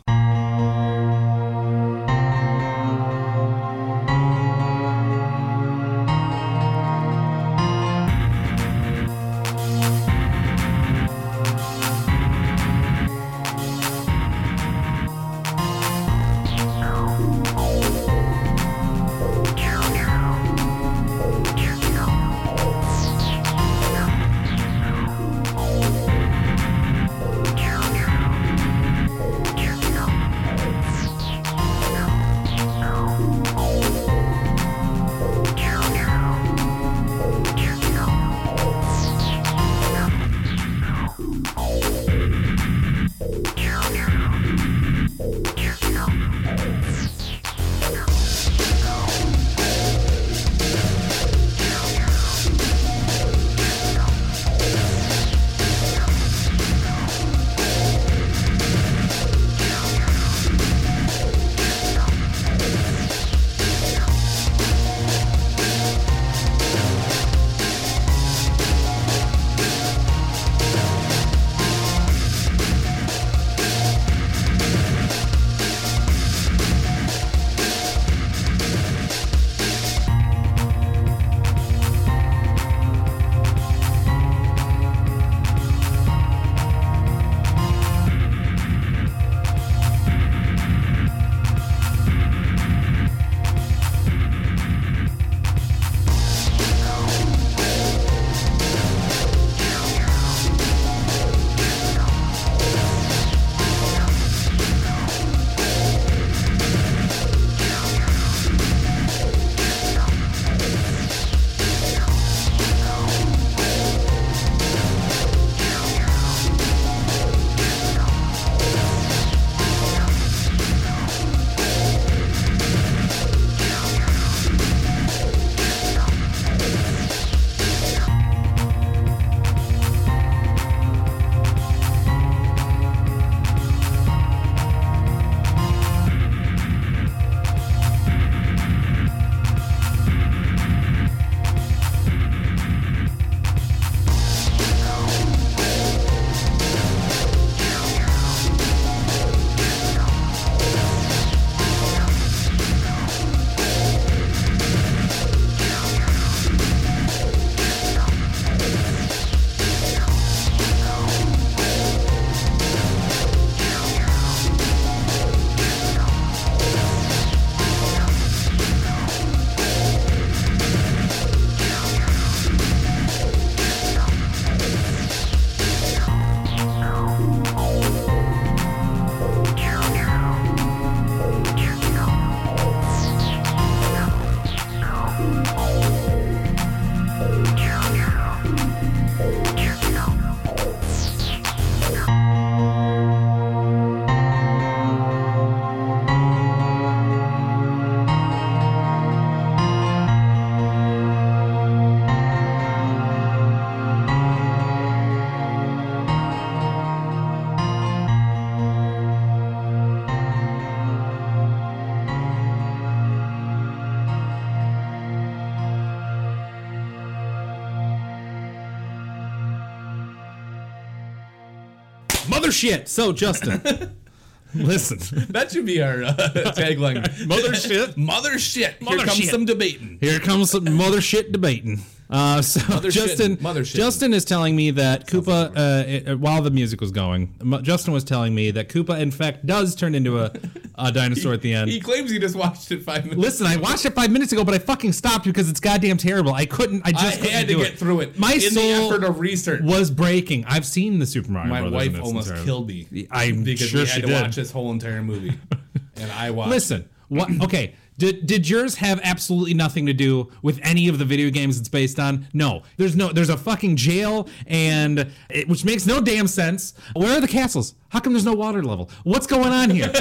Shit. So Justin, listen. That should be our uh, tagline. Mother shit. Mother shit. Here comes shit. some debating. Here comes some mother shit debating. Uh, so Mother Justin, mother. Justin is telling me that Koopa, uh, it- while the music was going, M- Justin was telling me that Koopa, in fact, does turn into a, a dinosaur at the end. He claims he just watched it five minutes. Listen, I watched it five minutes ago, but I fucking stopped because it's goddamn terrible. I couldn't. I I just couldn't had to do get it. through it. My in soul the effort of research. was breaking. I've seen the Super Mario My Brothers. wife almost killed me. I'm because sure we she had to did. watch this whole entire movie, and I watched. Listen, what? Okay, did did yours have absolutely nothing to do with any of the video games it's based on? No, there's no. There's a fucking jail, and it, which makes no damn sense. Where are the castles? How come there's no water level? What's going on here?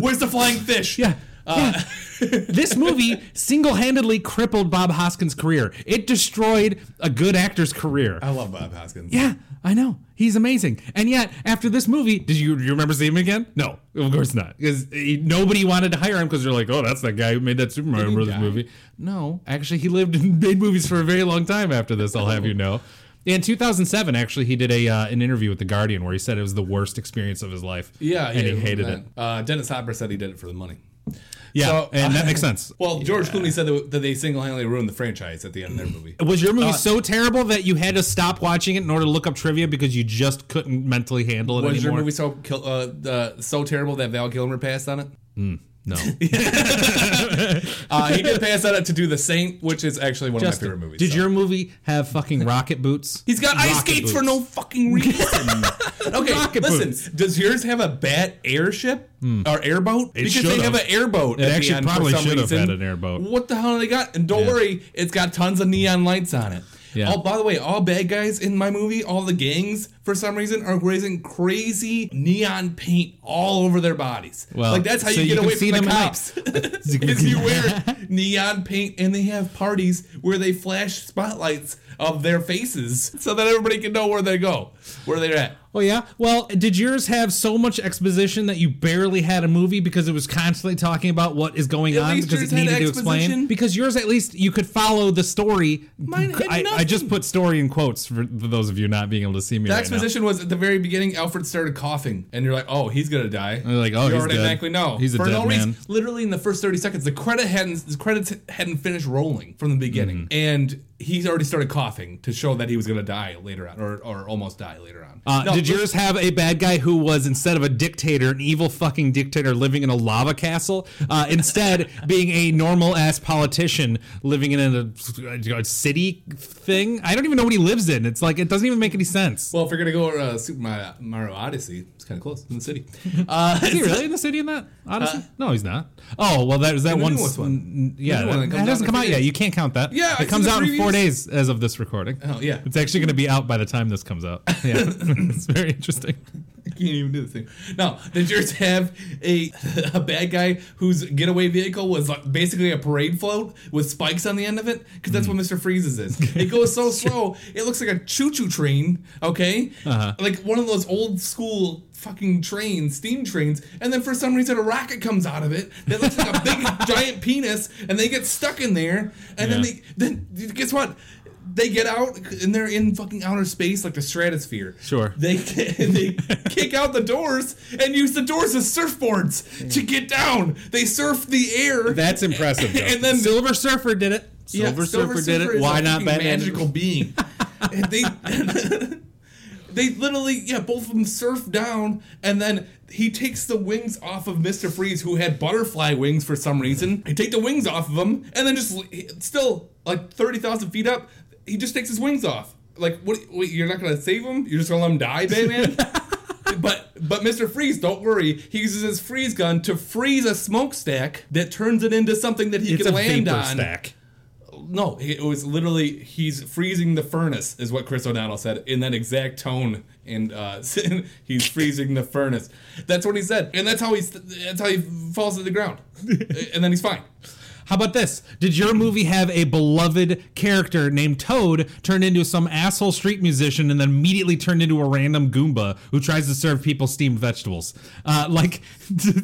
Where's the flying fish? Yeah. Yeah. this movie single-handedly crippled Bob Hoskins' career. It destroyed a good actor's career. I love Bob Hoskins. Yeah, I know. He's amazing. And yet, after this movie, did you, you remember seeing him again? No, of course not. Because nobody wanted to hire him because they're like, oh, that's that guy who made that Super Mario Brothers die? movie. No, actually, he lived and made movies for a very long time after this, I'll have you know. In 2007, actually, he did a uh, an interview with The Guardian where he said it was the worst experience of his life. Yeah, and he hated it. Uh, Dennis Hopper said he did it for the money. Yeah, So, and that makes sense. Well, George Clooney said that, that they single-handedly ruined the franchise at the end of their movie. Was your movie Uh, so terrible that you had to stop watching it in order to look up trivia because you just couldn't mentally handle it Was your movie so uh, uh, so terrible that Val Kilmer passed on it? No. Uh, he did pass on it to do The Saint, which is actually one of my favorite movies. did so. your movie have fucking rocket boots? He's got ice Rocket skates for no fucking reason. okay, Rocket listen. boots. Does yours have a bat airship or airboat? because they should've. an airboat. It at the actually end probably should have reason. had an airboat. What the hell do they got? And don't Yeah. worry, it's got tons of neon lights on it. Yeah. Oh, by the way, all bad guys in my movie, all the gangs, for some reason, are raising crazy neon paint all over their bodies. Well, like that's how so you you get can away from the cops. is you wear neon paint and they have parties where they flash spotlights of their faces so that everybody can know where they go, where they're at. Oh yeah. Well, did yours have so much exposition that you barely had a movie because it was constantly talking about what is going At on because it needed to explain? Because yours at least you could follow the story. Mine had I, I just put story in quotes for, those of you not being able to see me The right exposition was at the very beginning. Alfred started coughing, and you're like, "Oh, he's gonna die." You're like, "Oh, you he's already dead. automatically know. He's a for dead no reason. man. Literally in the first thirty seconds, the credit hadn't the credits hadn't finished rolling from the beginning, Mm-hmm. and he's already started coughing to show that he was gonna die later on, or, or almost die later on. Uh, No, did yours have a bad guy who was instead of a dictator, an evil fucking dictator living in a lava castle, uh, instead being a normal ass politician living in a, a city thing? I don't even know what he lives in. It's like it doesn't even make any sense. Well, if you're gonna go uh, Super Mario, Mario Odyssey, it's kind of close in the city. Uh, Is he really in the city in that? Honestly, no, he's not. Oh well, that was that one. one. Yeah, new one that, that comes that out hasn't come out yet. You can't count that. Yeah, I it comes out in four days as of this recording. Oh, yeah. it's actually going to be out by the time this comes out. Yeah, it's very interesting. I can't even do this thing. No, did yours have a a bad guy whose getaway vehicle was like basically a parade float with spikes on the end of it? Because that's what Mr. Freeze's is. It goes so slow, it looks like a choo-choo train. Okay, Uh-huh. like one of those old school fucking trains, steam trains. And then for some reason, a rocket comes out of it that looks like a big giant penis, and they get stuck in there. And then they then guess what? They get out and they're in fucking outer space like the stratosphere. Sure. They they kick out the doors and use the doors as surfboards to get down. They surf the air. That's impressive. And then- Silver Surfer did it. Yeah, Silver Surfer did it. is Why not fucking Batman? Magical being. and they they literally yeah both of them surf down and then he takes the wings off of Mr. Freeze who had butterfly wings for some reason. He take the wings off of him and then just still like thirty thousand feet up. He just takes his wings off. Like what? Wait, you're not gonna save him? You're just gonna let him die, Batman? But but Mr. Freeze, don't worry. He uses his freeze gun to freeze a smokestack that turns it into something that he It's can land on. stack. No, it was literally he's freezing the furnace, is what Chris O'Donnell said in that exact tone. And uh, he's freezing the furnace. That's what he said, and that's how he's that's how he falls to the ground, and then he's fine. How about this? Did your movie have a beloved character named Toad turn into some asshole street musician and then immediately turned into a random Goomba who tries to serve people steamed vegetables? Uh, like, did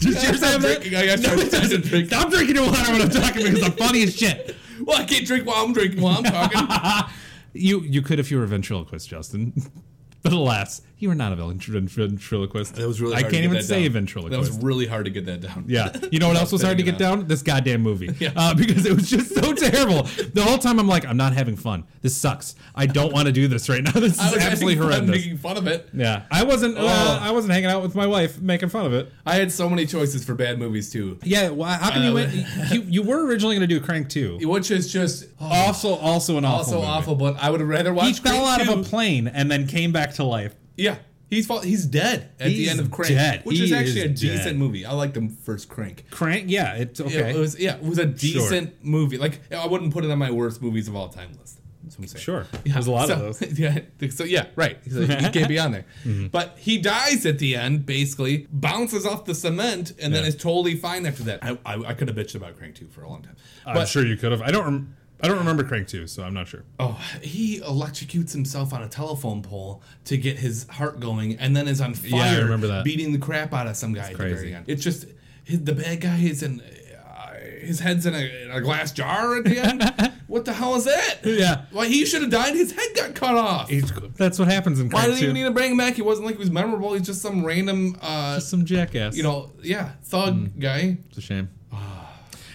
yours Stop have that? drinking. I got No, to drink. Stop drinking your water when I'm talking because I'm funny as shit. Well, I can't drink while I'm drinking while I'm talking. You you could if you were a ventriloquist, Justin. But alas, you are not a ventri- ventriloquist. That was really. I can't to get even say down. ventriloquist. That was really hard to get that down. Yeah. You know what else was hard to get down? This goddamn movie. Uh, because it was just so terrible. The whole time I'm like, I'm not having fun. This sucks. I don't want to do this right now. This is absolutely having fun horrendous. making fun of it. Yeah. I wasn't uh, Oh. I wasn't hanging out with my wife making fun of it. I had so many choices for bad movies too, Yeah, well, how you Uh, went you, you were originally going to do Crank 2. which is just Also also an awful also movie. awful. But I would rather watch. He fell Crank out of a plane and then came back to life. Yeah, he's fall, he's dead at the He's end of Crank, dead. which He is actually a is dead. decent movie. I like the first Crank. Crank, yeah, it's okay. Yeah, it was yeah, it was a decent movie. Like I wouldn't put it on my worst movies of all time list. That's what I'm saying. Sure. There's a lot so, of those. Yeah, so yeah, right. So he can't be on there. Mm-hmm. But he dies at the end, basically, bounces off the cement, and then Yeah. is totally fine after that. I, I, I could have bitched about Crank 2 for a long time. I'm But sure you could have. I don't rem- I don't remember Crank 2, so I'm not sure. oh, he electrocutes himself on a telephone pole to get his heart going, and then is on fire, Yeah, I remember that. beating the crap out of some guy at the very end. It's just his, the bad guy is in. Uh, his head's in a, in a glass jar at the end. what the hell is that? Yeah. Why he should have died. His head got cut off. That's what happens in Crank Why did 2. you need to bring him back? He wasn't like he was memorable. He's just some random, uh, Just some jackass. you know, yeah, thug guy. It's a shame.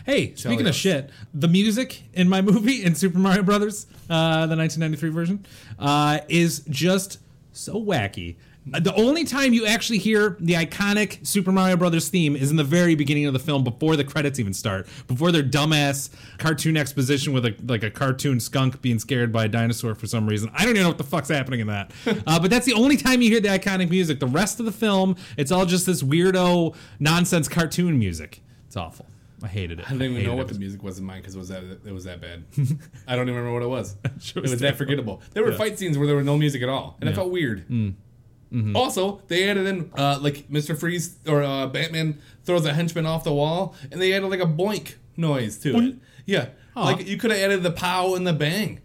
Hey, speaking of shit, the music in my movie in Super Mario Brothers, uh, the 1993 version, uh, is just so wacky. The only time you actually hear the iconic Super Mario Brothers theme is in the very beginning of the film, before the credits even start, before their dumbass cartoon exposition with a like a cartoon skunk being scared by a dinosaur for some reason. I don't even know what the fuck's happening in that. uh, but that's the only time you hear the iconic music. The rest of the film, it's all just this weirdo nonsense cartoon music. It's awful. I hated it. I didn't even know what it. the music was in mine because it was that it was that bad. I don't even remember what it was. It was that forgettable. There were Yeah. fight scenes where there was no music at all, and it Yeah. Mm. felt weird. Mm-hmm. Also, they added in uh, like Mister Freeze or uh, Batman throws a henchman off the wall, and they added like a boink noise to it. Yeah, like you could have added the pow and the bang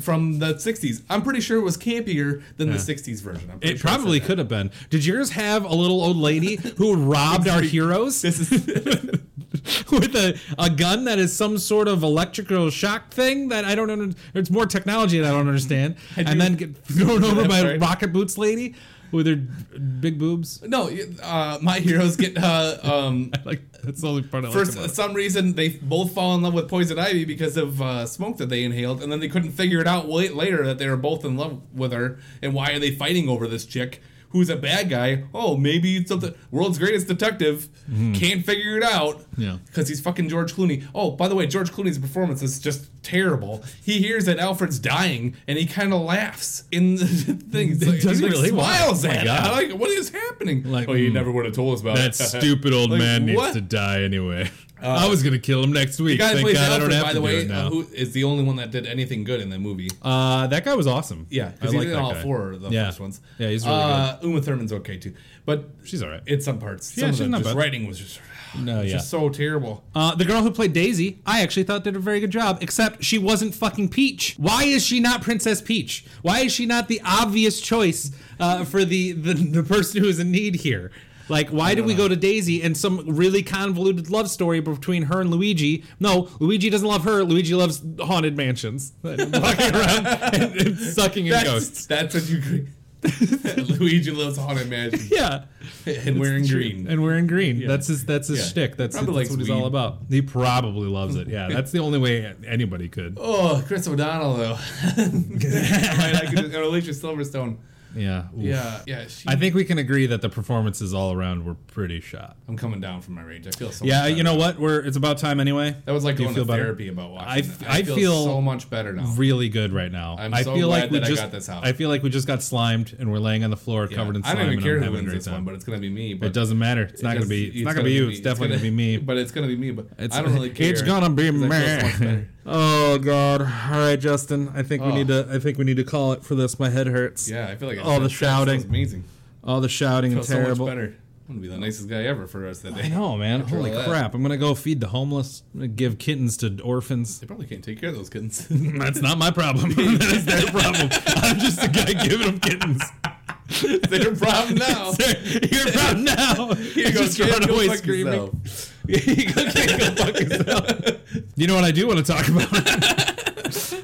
from the '60s. I'm pretty sure it was campier than the '60s version. It sure I probably could have been. Did yours have a little old lady who robbed our heroes This is with a, a gun that is some sort of electrical shock thing that I don't under, It's more technology that I don't understand. do- and then get thrown over by rocket boots lady with her big boobs. no. Uh, my heroes get uh, um, Like that's the only part I For like s- some reason, they both fall in love with poison ivy because of uh, smoke that they inhaled, and then they couldn't figure it out later that they were both in love with her. And why are they fighting over this chick who's a bad guy? Oh, maybe it's something. World's greatest detective can't figure it out. Mm-hmm. Yeah. because he's fucking George Clooney. Oh, by the way, George Clooney's performance is just terrible. He hears that Alfred's dying, and he kind of laughs in the thing. Like, Does he like really? Smiles Oh at it. Like, what is happening? Like, oh, you mm. never would have told us about That it. stupid old Like, man needs what? to die anyway. I was gonna kill him next week. The guy Thank plays God I don't Alfred, have by to the do way, it now. uh, who is the only one that did anything good in that movie. Uh, that guy was awesome. Yeah, I because he like did that all guy. four of the Yeah. first ones. Yeah, he's really good. uh, Uma Thurman's okay too, but She's all right. in some parts. Yeah, some she's of the not just bad. writing was just, No, yeah. just so terrible. Uh, the girl who played Daisy, I actually thought did a very good job, except she wasn't fucking Peach. Why is she not Princess Peach? Why is she not the obvious choice uh, for the, the the person who is in need here? Like, why did we go to Daisy and some really convoluted love story between her and Luigi? No, Luigi doesn't love her. Luigi loves haunted mansions, walking around and, and sucking in That's, ghosts. that's what you. Luigi loves haunted mansions. Yeah, and wearing green. and wearing green. That's his. That's his Yeah. shtick. That's, that's what he's all about. He probably loves it. Yeah, that's the only way anybody could. Oh, Chris O'Donnell though. right, I could, or Alicia Silverstone. Yeah. oof. Yeah, yeah. She, I think we can agree that the performances all around were pretty shot. I'm coming down from my rage. I feel so. Yeah, you know what? We're it's about time anyway. That was like Do going to better? therapy about watching. I f- I, I feel, feel so much better now. Really good right now. I'm I so feel glad like we that I just got this out. I feel like we just got slimed and we're laying on the floor Yeah. covered in slime. I don't even care who wins this time. one, but it's gonna be me. But It doesn't matter. It's not gonna be. It's, not gonna be you. It's, definitely gonna be me. But it's gonna be me. But It's, I don't really care. It's gonna be me. I feel so much better. Oh God! All right, Justin. I think we Oh. need to. I think we need to call it for this. My head hurts. Yeah, I feel like I All said the that shouting. sounds amazing. All the shouting and feel so terrible. much better. I'm gonna be the nicest guy ever for the rest of the day. I know, man. After Holy all that. crap! I'm gonna go feed the homeless. I'm gonna give kittens to orphans. They probably can't take care of those kittens. That's not my problem. that is their problem. I'm just the guy giving them kittens. Their problem now. Your problem now. Here You go, just kid, run go away fuck screaming. yourself. you go, kid, go fuck yourself. You know what I do want to talk about?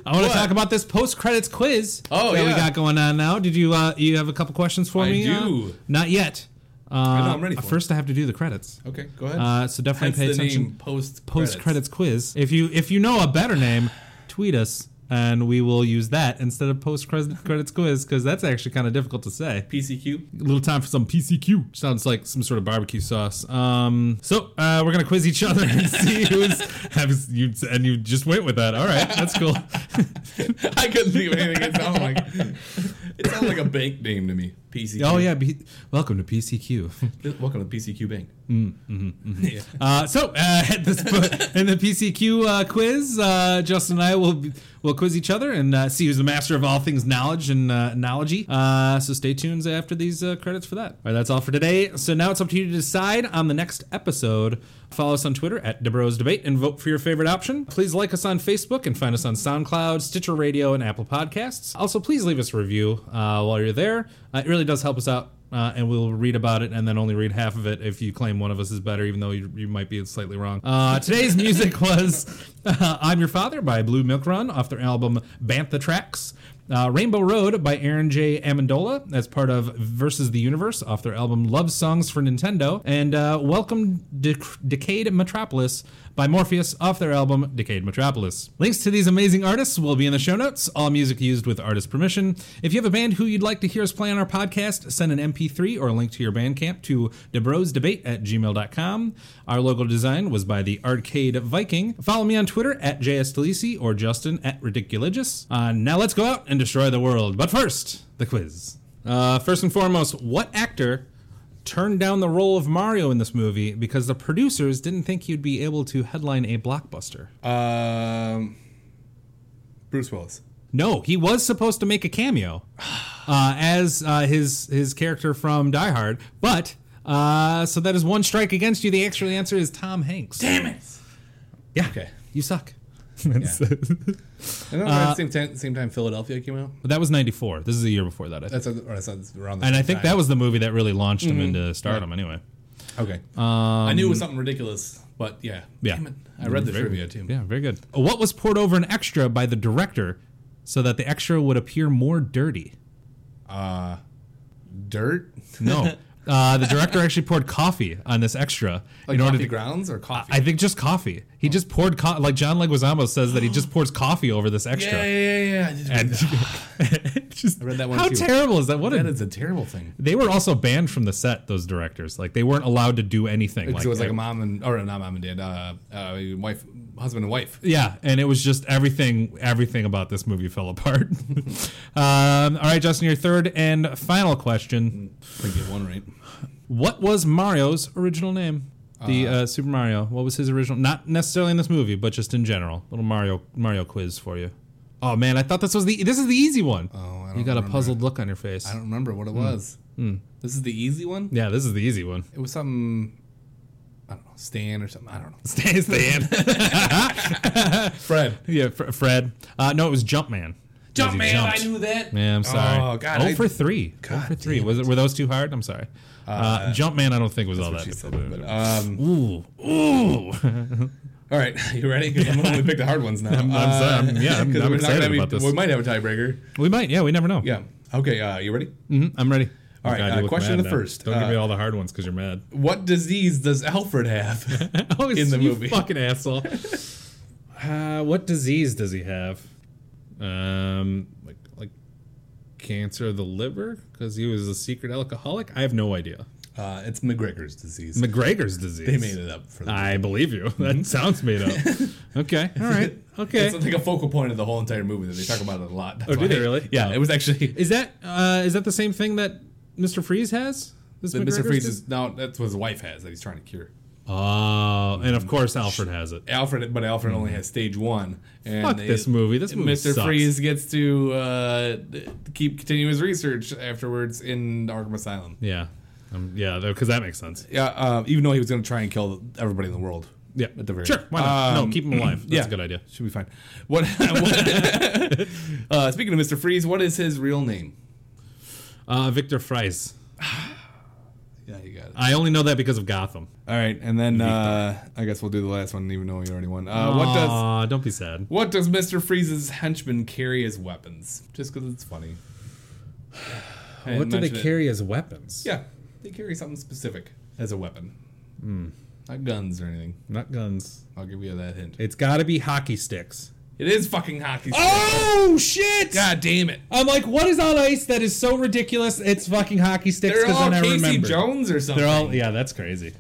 I want to talk about this post credits quiz Oh, that we got going on now. Did you uh, you have a couple questions for I me? Uh, do. not yet. Uh, know, I'm ready for it. First, I have to do the credits. Okay, go ahead. Uh, so definitely Hence pay the attention. post Post credits quiz. If you if you know a better name, tweet us and we will use that instead of post credits quiz because that's actually kind of difficult to say. PCQ. A little time for some PCQ. Sounds like some sort of barbecue sauce. Um, so uh, we're gonna quiz each other and see who's has you and you just went with that. All right, that's cool. I couldn't think of anything. It sounded like it sounded like a bank name to me. PCQ. oh yeah, be, welcome to PCQ. Welcome to PCQ Bank. Yeah. Uh, so uh, at this in the PCQ uh, quiz, uh, Justin and I will be- will quiz each other and uh, see who's the master of all things knowledge and uh, analogy. Uh, so stay tuned after these uh, credits for that. All right, that's all for today. So now it's up to you to decide on the next episode. Follow us on Twitter at DeBros Debate and vote for your favorite option. Please like us on Facebook and find us on SoundCloud, Stitcher Radio, and Apple Podcasts. Also, please leave us a review uh, while you're there. Uh, it really does help us out uh, and we'll read about it and then only read half of it if you claim one of us is better, even though you, you might be slightly wrong. Uh, today's music was I'm Your Father by Blue Milk Run off their album Bantha Tracks. Uh, Rainbow Road by Aaron J. Amendola as part of Versus the Universe off their album Love Songs for Nintendo. And uh, Welcome Dec- Decayed Metropolis by Morpheus off their album Decayed Metropolis. Links to these amazing artists will be in the show notes, all music used with artist permission. If you have a band who you'd like to hear us play on our podcast, send an MP3 or a link to your Bandcamp to debrosdebate at gmail.com. Our logo design was by the Arcade Viking. Follow me on Twitter at JSDelisi or Justin at Ridiculigus. Uh, now let's go out and destroy the world. But first, the quiz. Uh, first and foremost, what actor turned down the role of Mario in this movie because the producers didn't think he'd be able to headline a blockbuster. Um, Bruce Willis. No, he was supposed to make a cameo uh, as uh, his his character from Die Hard, but uh, so that is one strike against you. The actual answer is Tom Hanks. Damn it. Yeah, Okay. you suck. And then at the same time, same time Philadelphia came out. But that was '94. This is a year before that, I think. That's, a, or that's around the and I think time. that was the movie that really launched him into stardom. Anyway, okay. I knew it was something ridiculous, but yeah. Um, Yeah. Damn it. I read the Very- trivia too. Yeah, very good. What was poured over an extra by the director so that the extra would appear more dirty? Uh, dirt. No. Uh, the director actually poured coffee on this extra Like in order to. grounds or coffee. I think just coffee. He just poured co- like John Leguizamo says that he just pours coffee over this extra. yeah, yeah, yeah, yeah. I And just, read that one how too. terrible is that? What that a, is a terrible thing. they were also banned from the set. Those directors, like they weren't allowed to do anything. Like, it was like a mom and or not mom and dad, uh, uh, wife, husband and wife. Yeah, and it was just everything. Everything about this movie fell apart. um, all right, Justin, your third and final question: I think get one right. What was Mario's original name? The uh, Super Mario. What was his original? Not necessarily in this movie, but just in general. Little Mario Mario quiz for you. Oh man, I thought this was the this is the easy one. Oh, I you got a puzzled look on your face. I don't remember what it Hmm. was. This is the easy one. Yeah, this is the easy one. It was something. I don't know, Stan or something. I don't know. Stay, Stan. Fred. yeah, Fr- Fred. Uh, no, it was Jumpman. He jumped. knew that. Yeah, I'm sorry. Oh, God, Oh I- for three. Oh God for three. Was it? Were those too hard? I'm sorry. Uh, Jumpman, I don't think was all that. Said, but, um, Ooh, ooh. all right, you ready? Because I'm only pick the hard ones now. I'm- I'm sorry, I'm- yeah, I'm- I'm excited be- about this. We might have a tiebreaker. we might. Yeah, we never know. Yeah. Okay. Uh, you ready? Mhm, I'm ready. All right, God, uh, question the now. first. Don't give me Uh, all the hard ones because you're mad. What disease does Alfred have? oh, in the movie. fucking asshole. uh, what disease does he have? Um, cancer of the liver because he was a secret alcoholic. I have no idea. Uh, it's MacGregor's disease. MacGregor's disease. they made it up for the I believe you. That sounds made up. Okay. All right. Okay. It's like a focal point of the whole entire movie that they talk about it a lot. That's Oh, do they really? Yeah, Oh. it was actually. Is that uh, is that the same thing that Mr. Freeze has? This Mr. Freeze is now that's what his wife has that he's trying to cure. Oh, and of course Alfred has it. Alfred, but Alfred only has stage one. And Fuck they- this movie. This movie Mr. sucks. Freeze gets to uh, keep continue his research afterwards in Arkham Asylum. Yeah. Um, yeah, because that makes sense. Yeah, uh, even though he was going to try and kill everybody in the world. Yeah, At the very sure. Why not? Um, no, keep him alive. That's yeah. a good idea. Should be fine. What? what uh, speaking of Mr. Freeze, what is his real name? Uh, Victor Fries. Yeah, you got got it. I only know that because of Gotham. All right, and then uh, I guess we'll do the last one, even though we already won. Uh, what does don't be sad. what does Mister Freeze's henchmen carry as weapons? Just because it's funny. I What didn't do they mention it. carry as weapons? Yeah, they carry something specific as a weapon. Hmm. Not guns or anything. Not guns. I'll give you that hint. It's got to be hockey sticks. It is fucking hockey. stick. Oh shit! God damn it! I'm like, what is on ice that is so ridiculous? It's fucking hockey sticks. They're all then I Casey remembered. Jones or something. They're all yeah. That's crazy.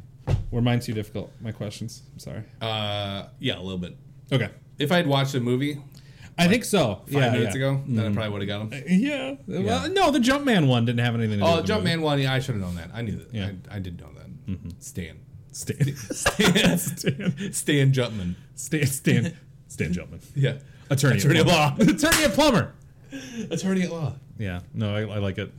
Were mine too difficult? My questions. I'm sorry. Uh, yeah, a little bit. Okay. If I had watched the movie I think so. five yeah, minutes yeah. Mm. ago, then I probably would have got him. Yeah. Well, no, the Jumpman one didn't have anything to do Oh, with the Jumpman one. Yeah, I should have known that. I knew that. Yeah. Mm-hmm. I, I did know that. Stan. movie. Stan. Stan. Stan. Stan Jumpman. Stan. Stan. Stan Jumpman. Yeah. Attorney. Attorney at at law. Attorney at plumber. Attorney at law. Yeah. No, I, I like it.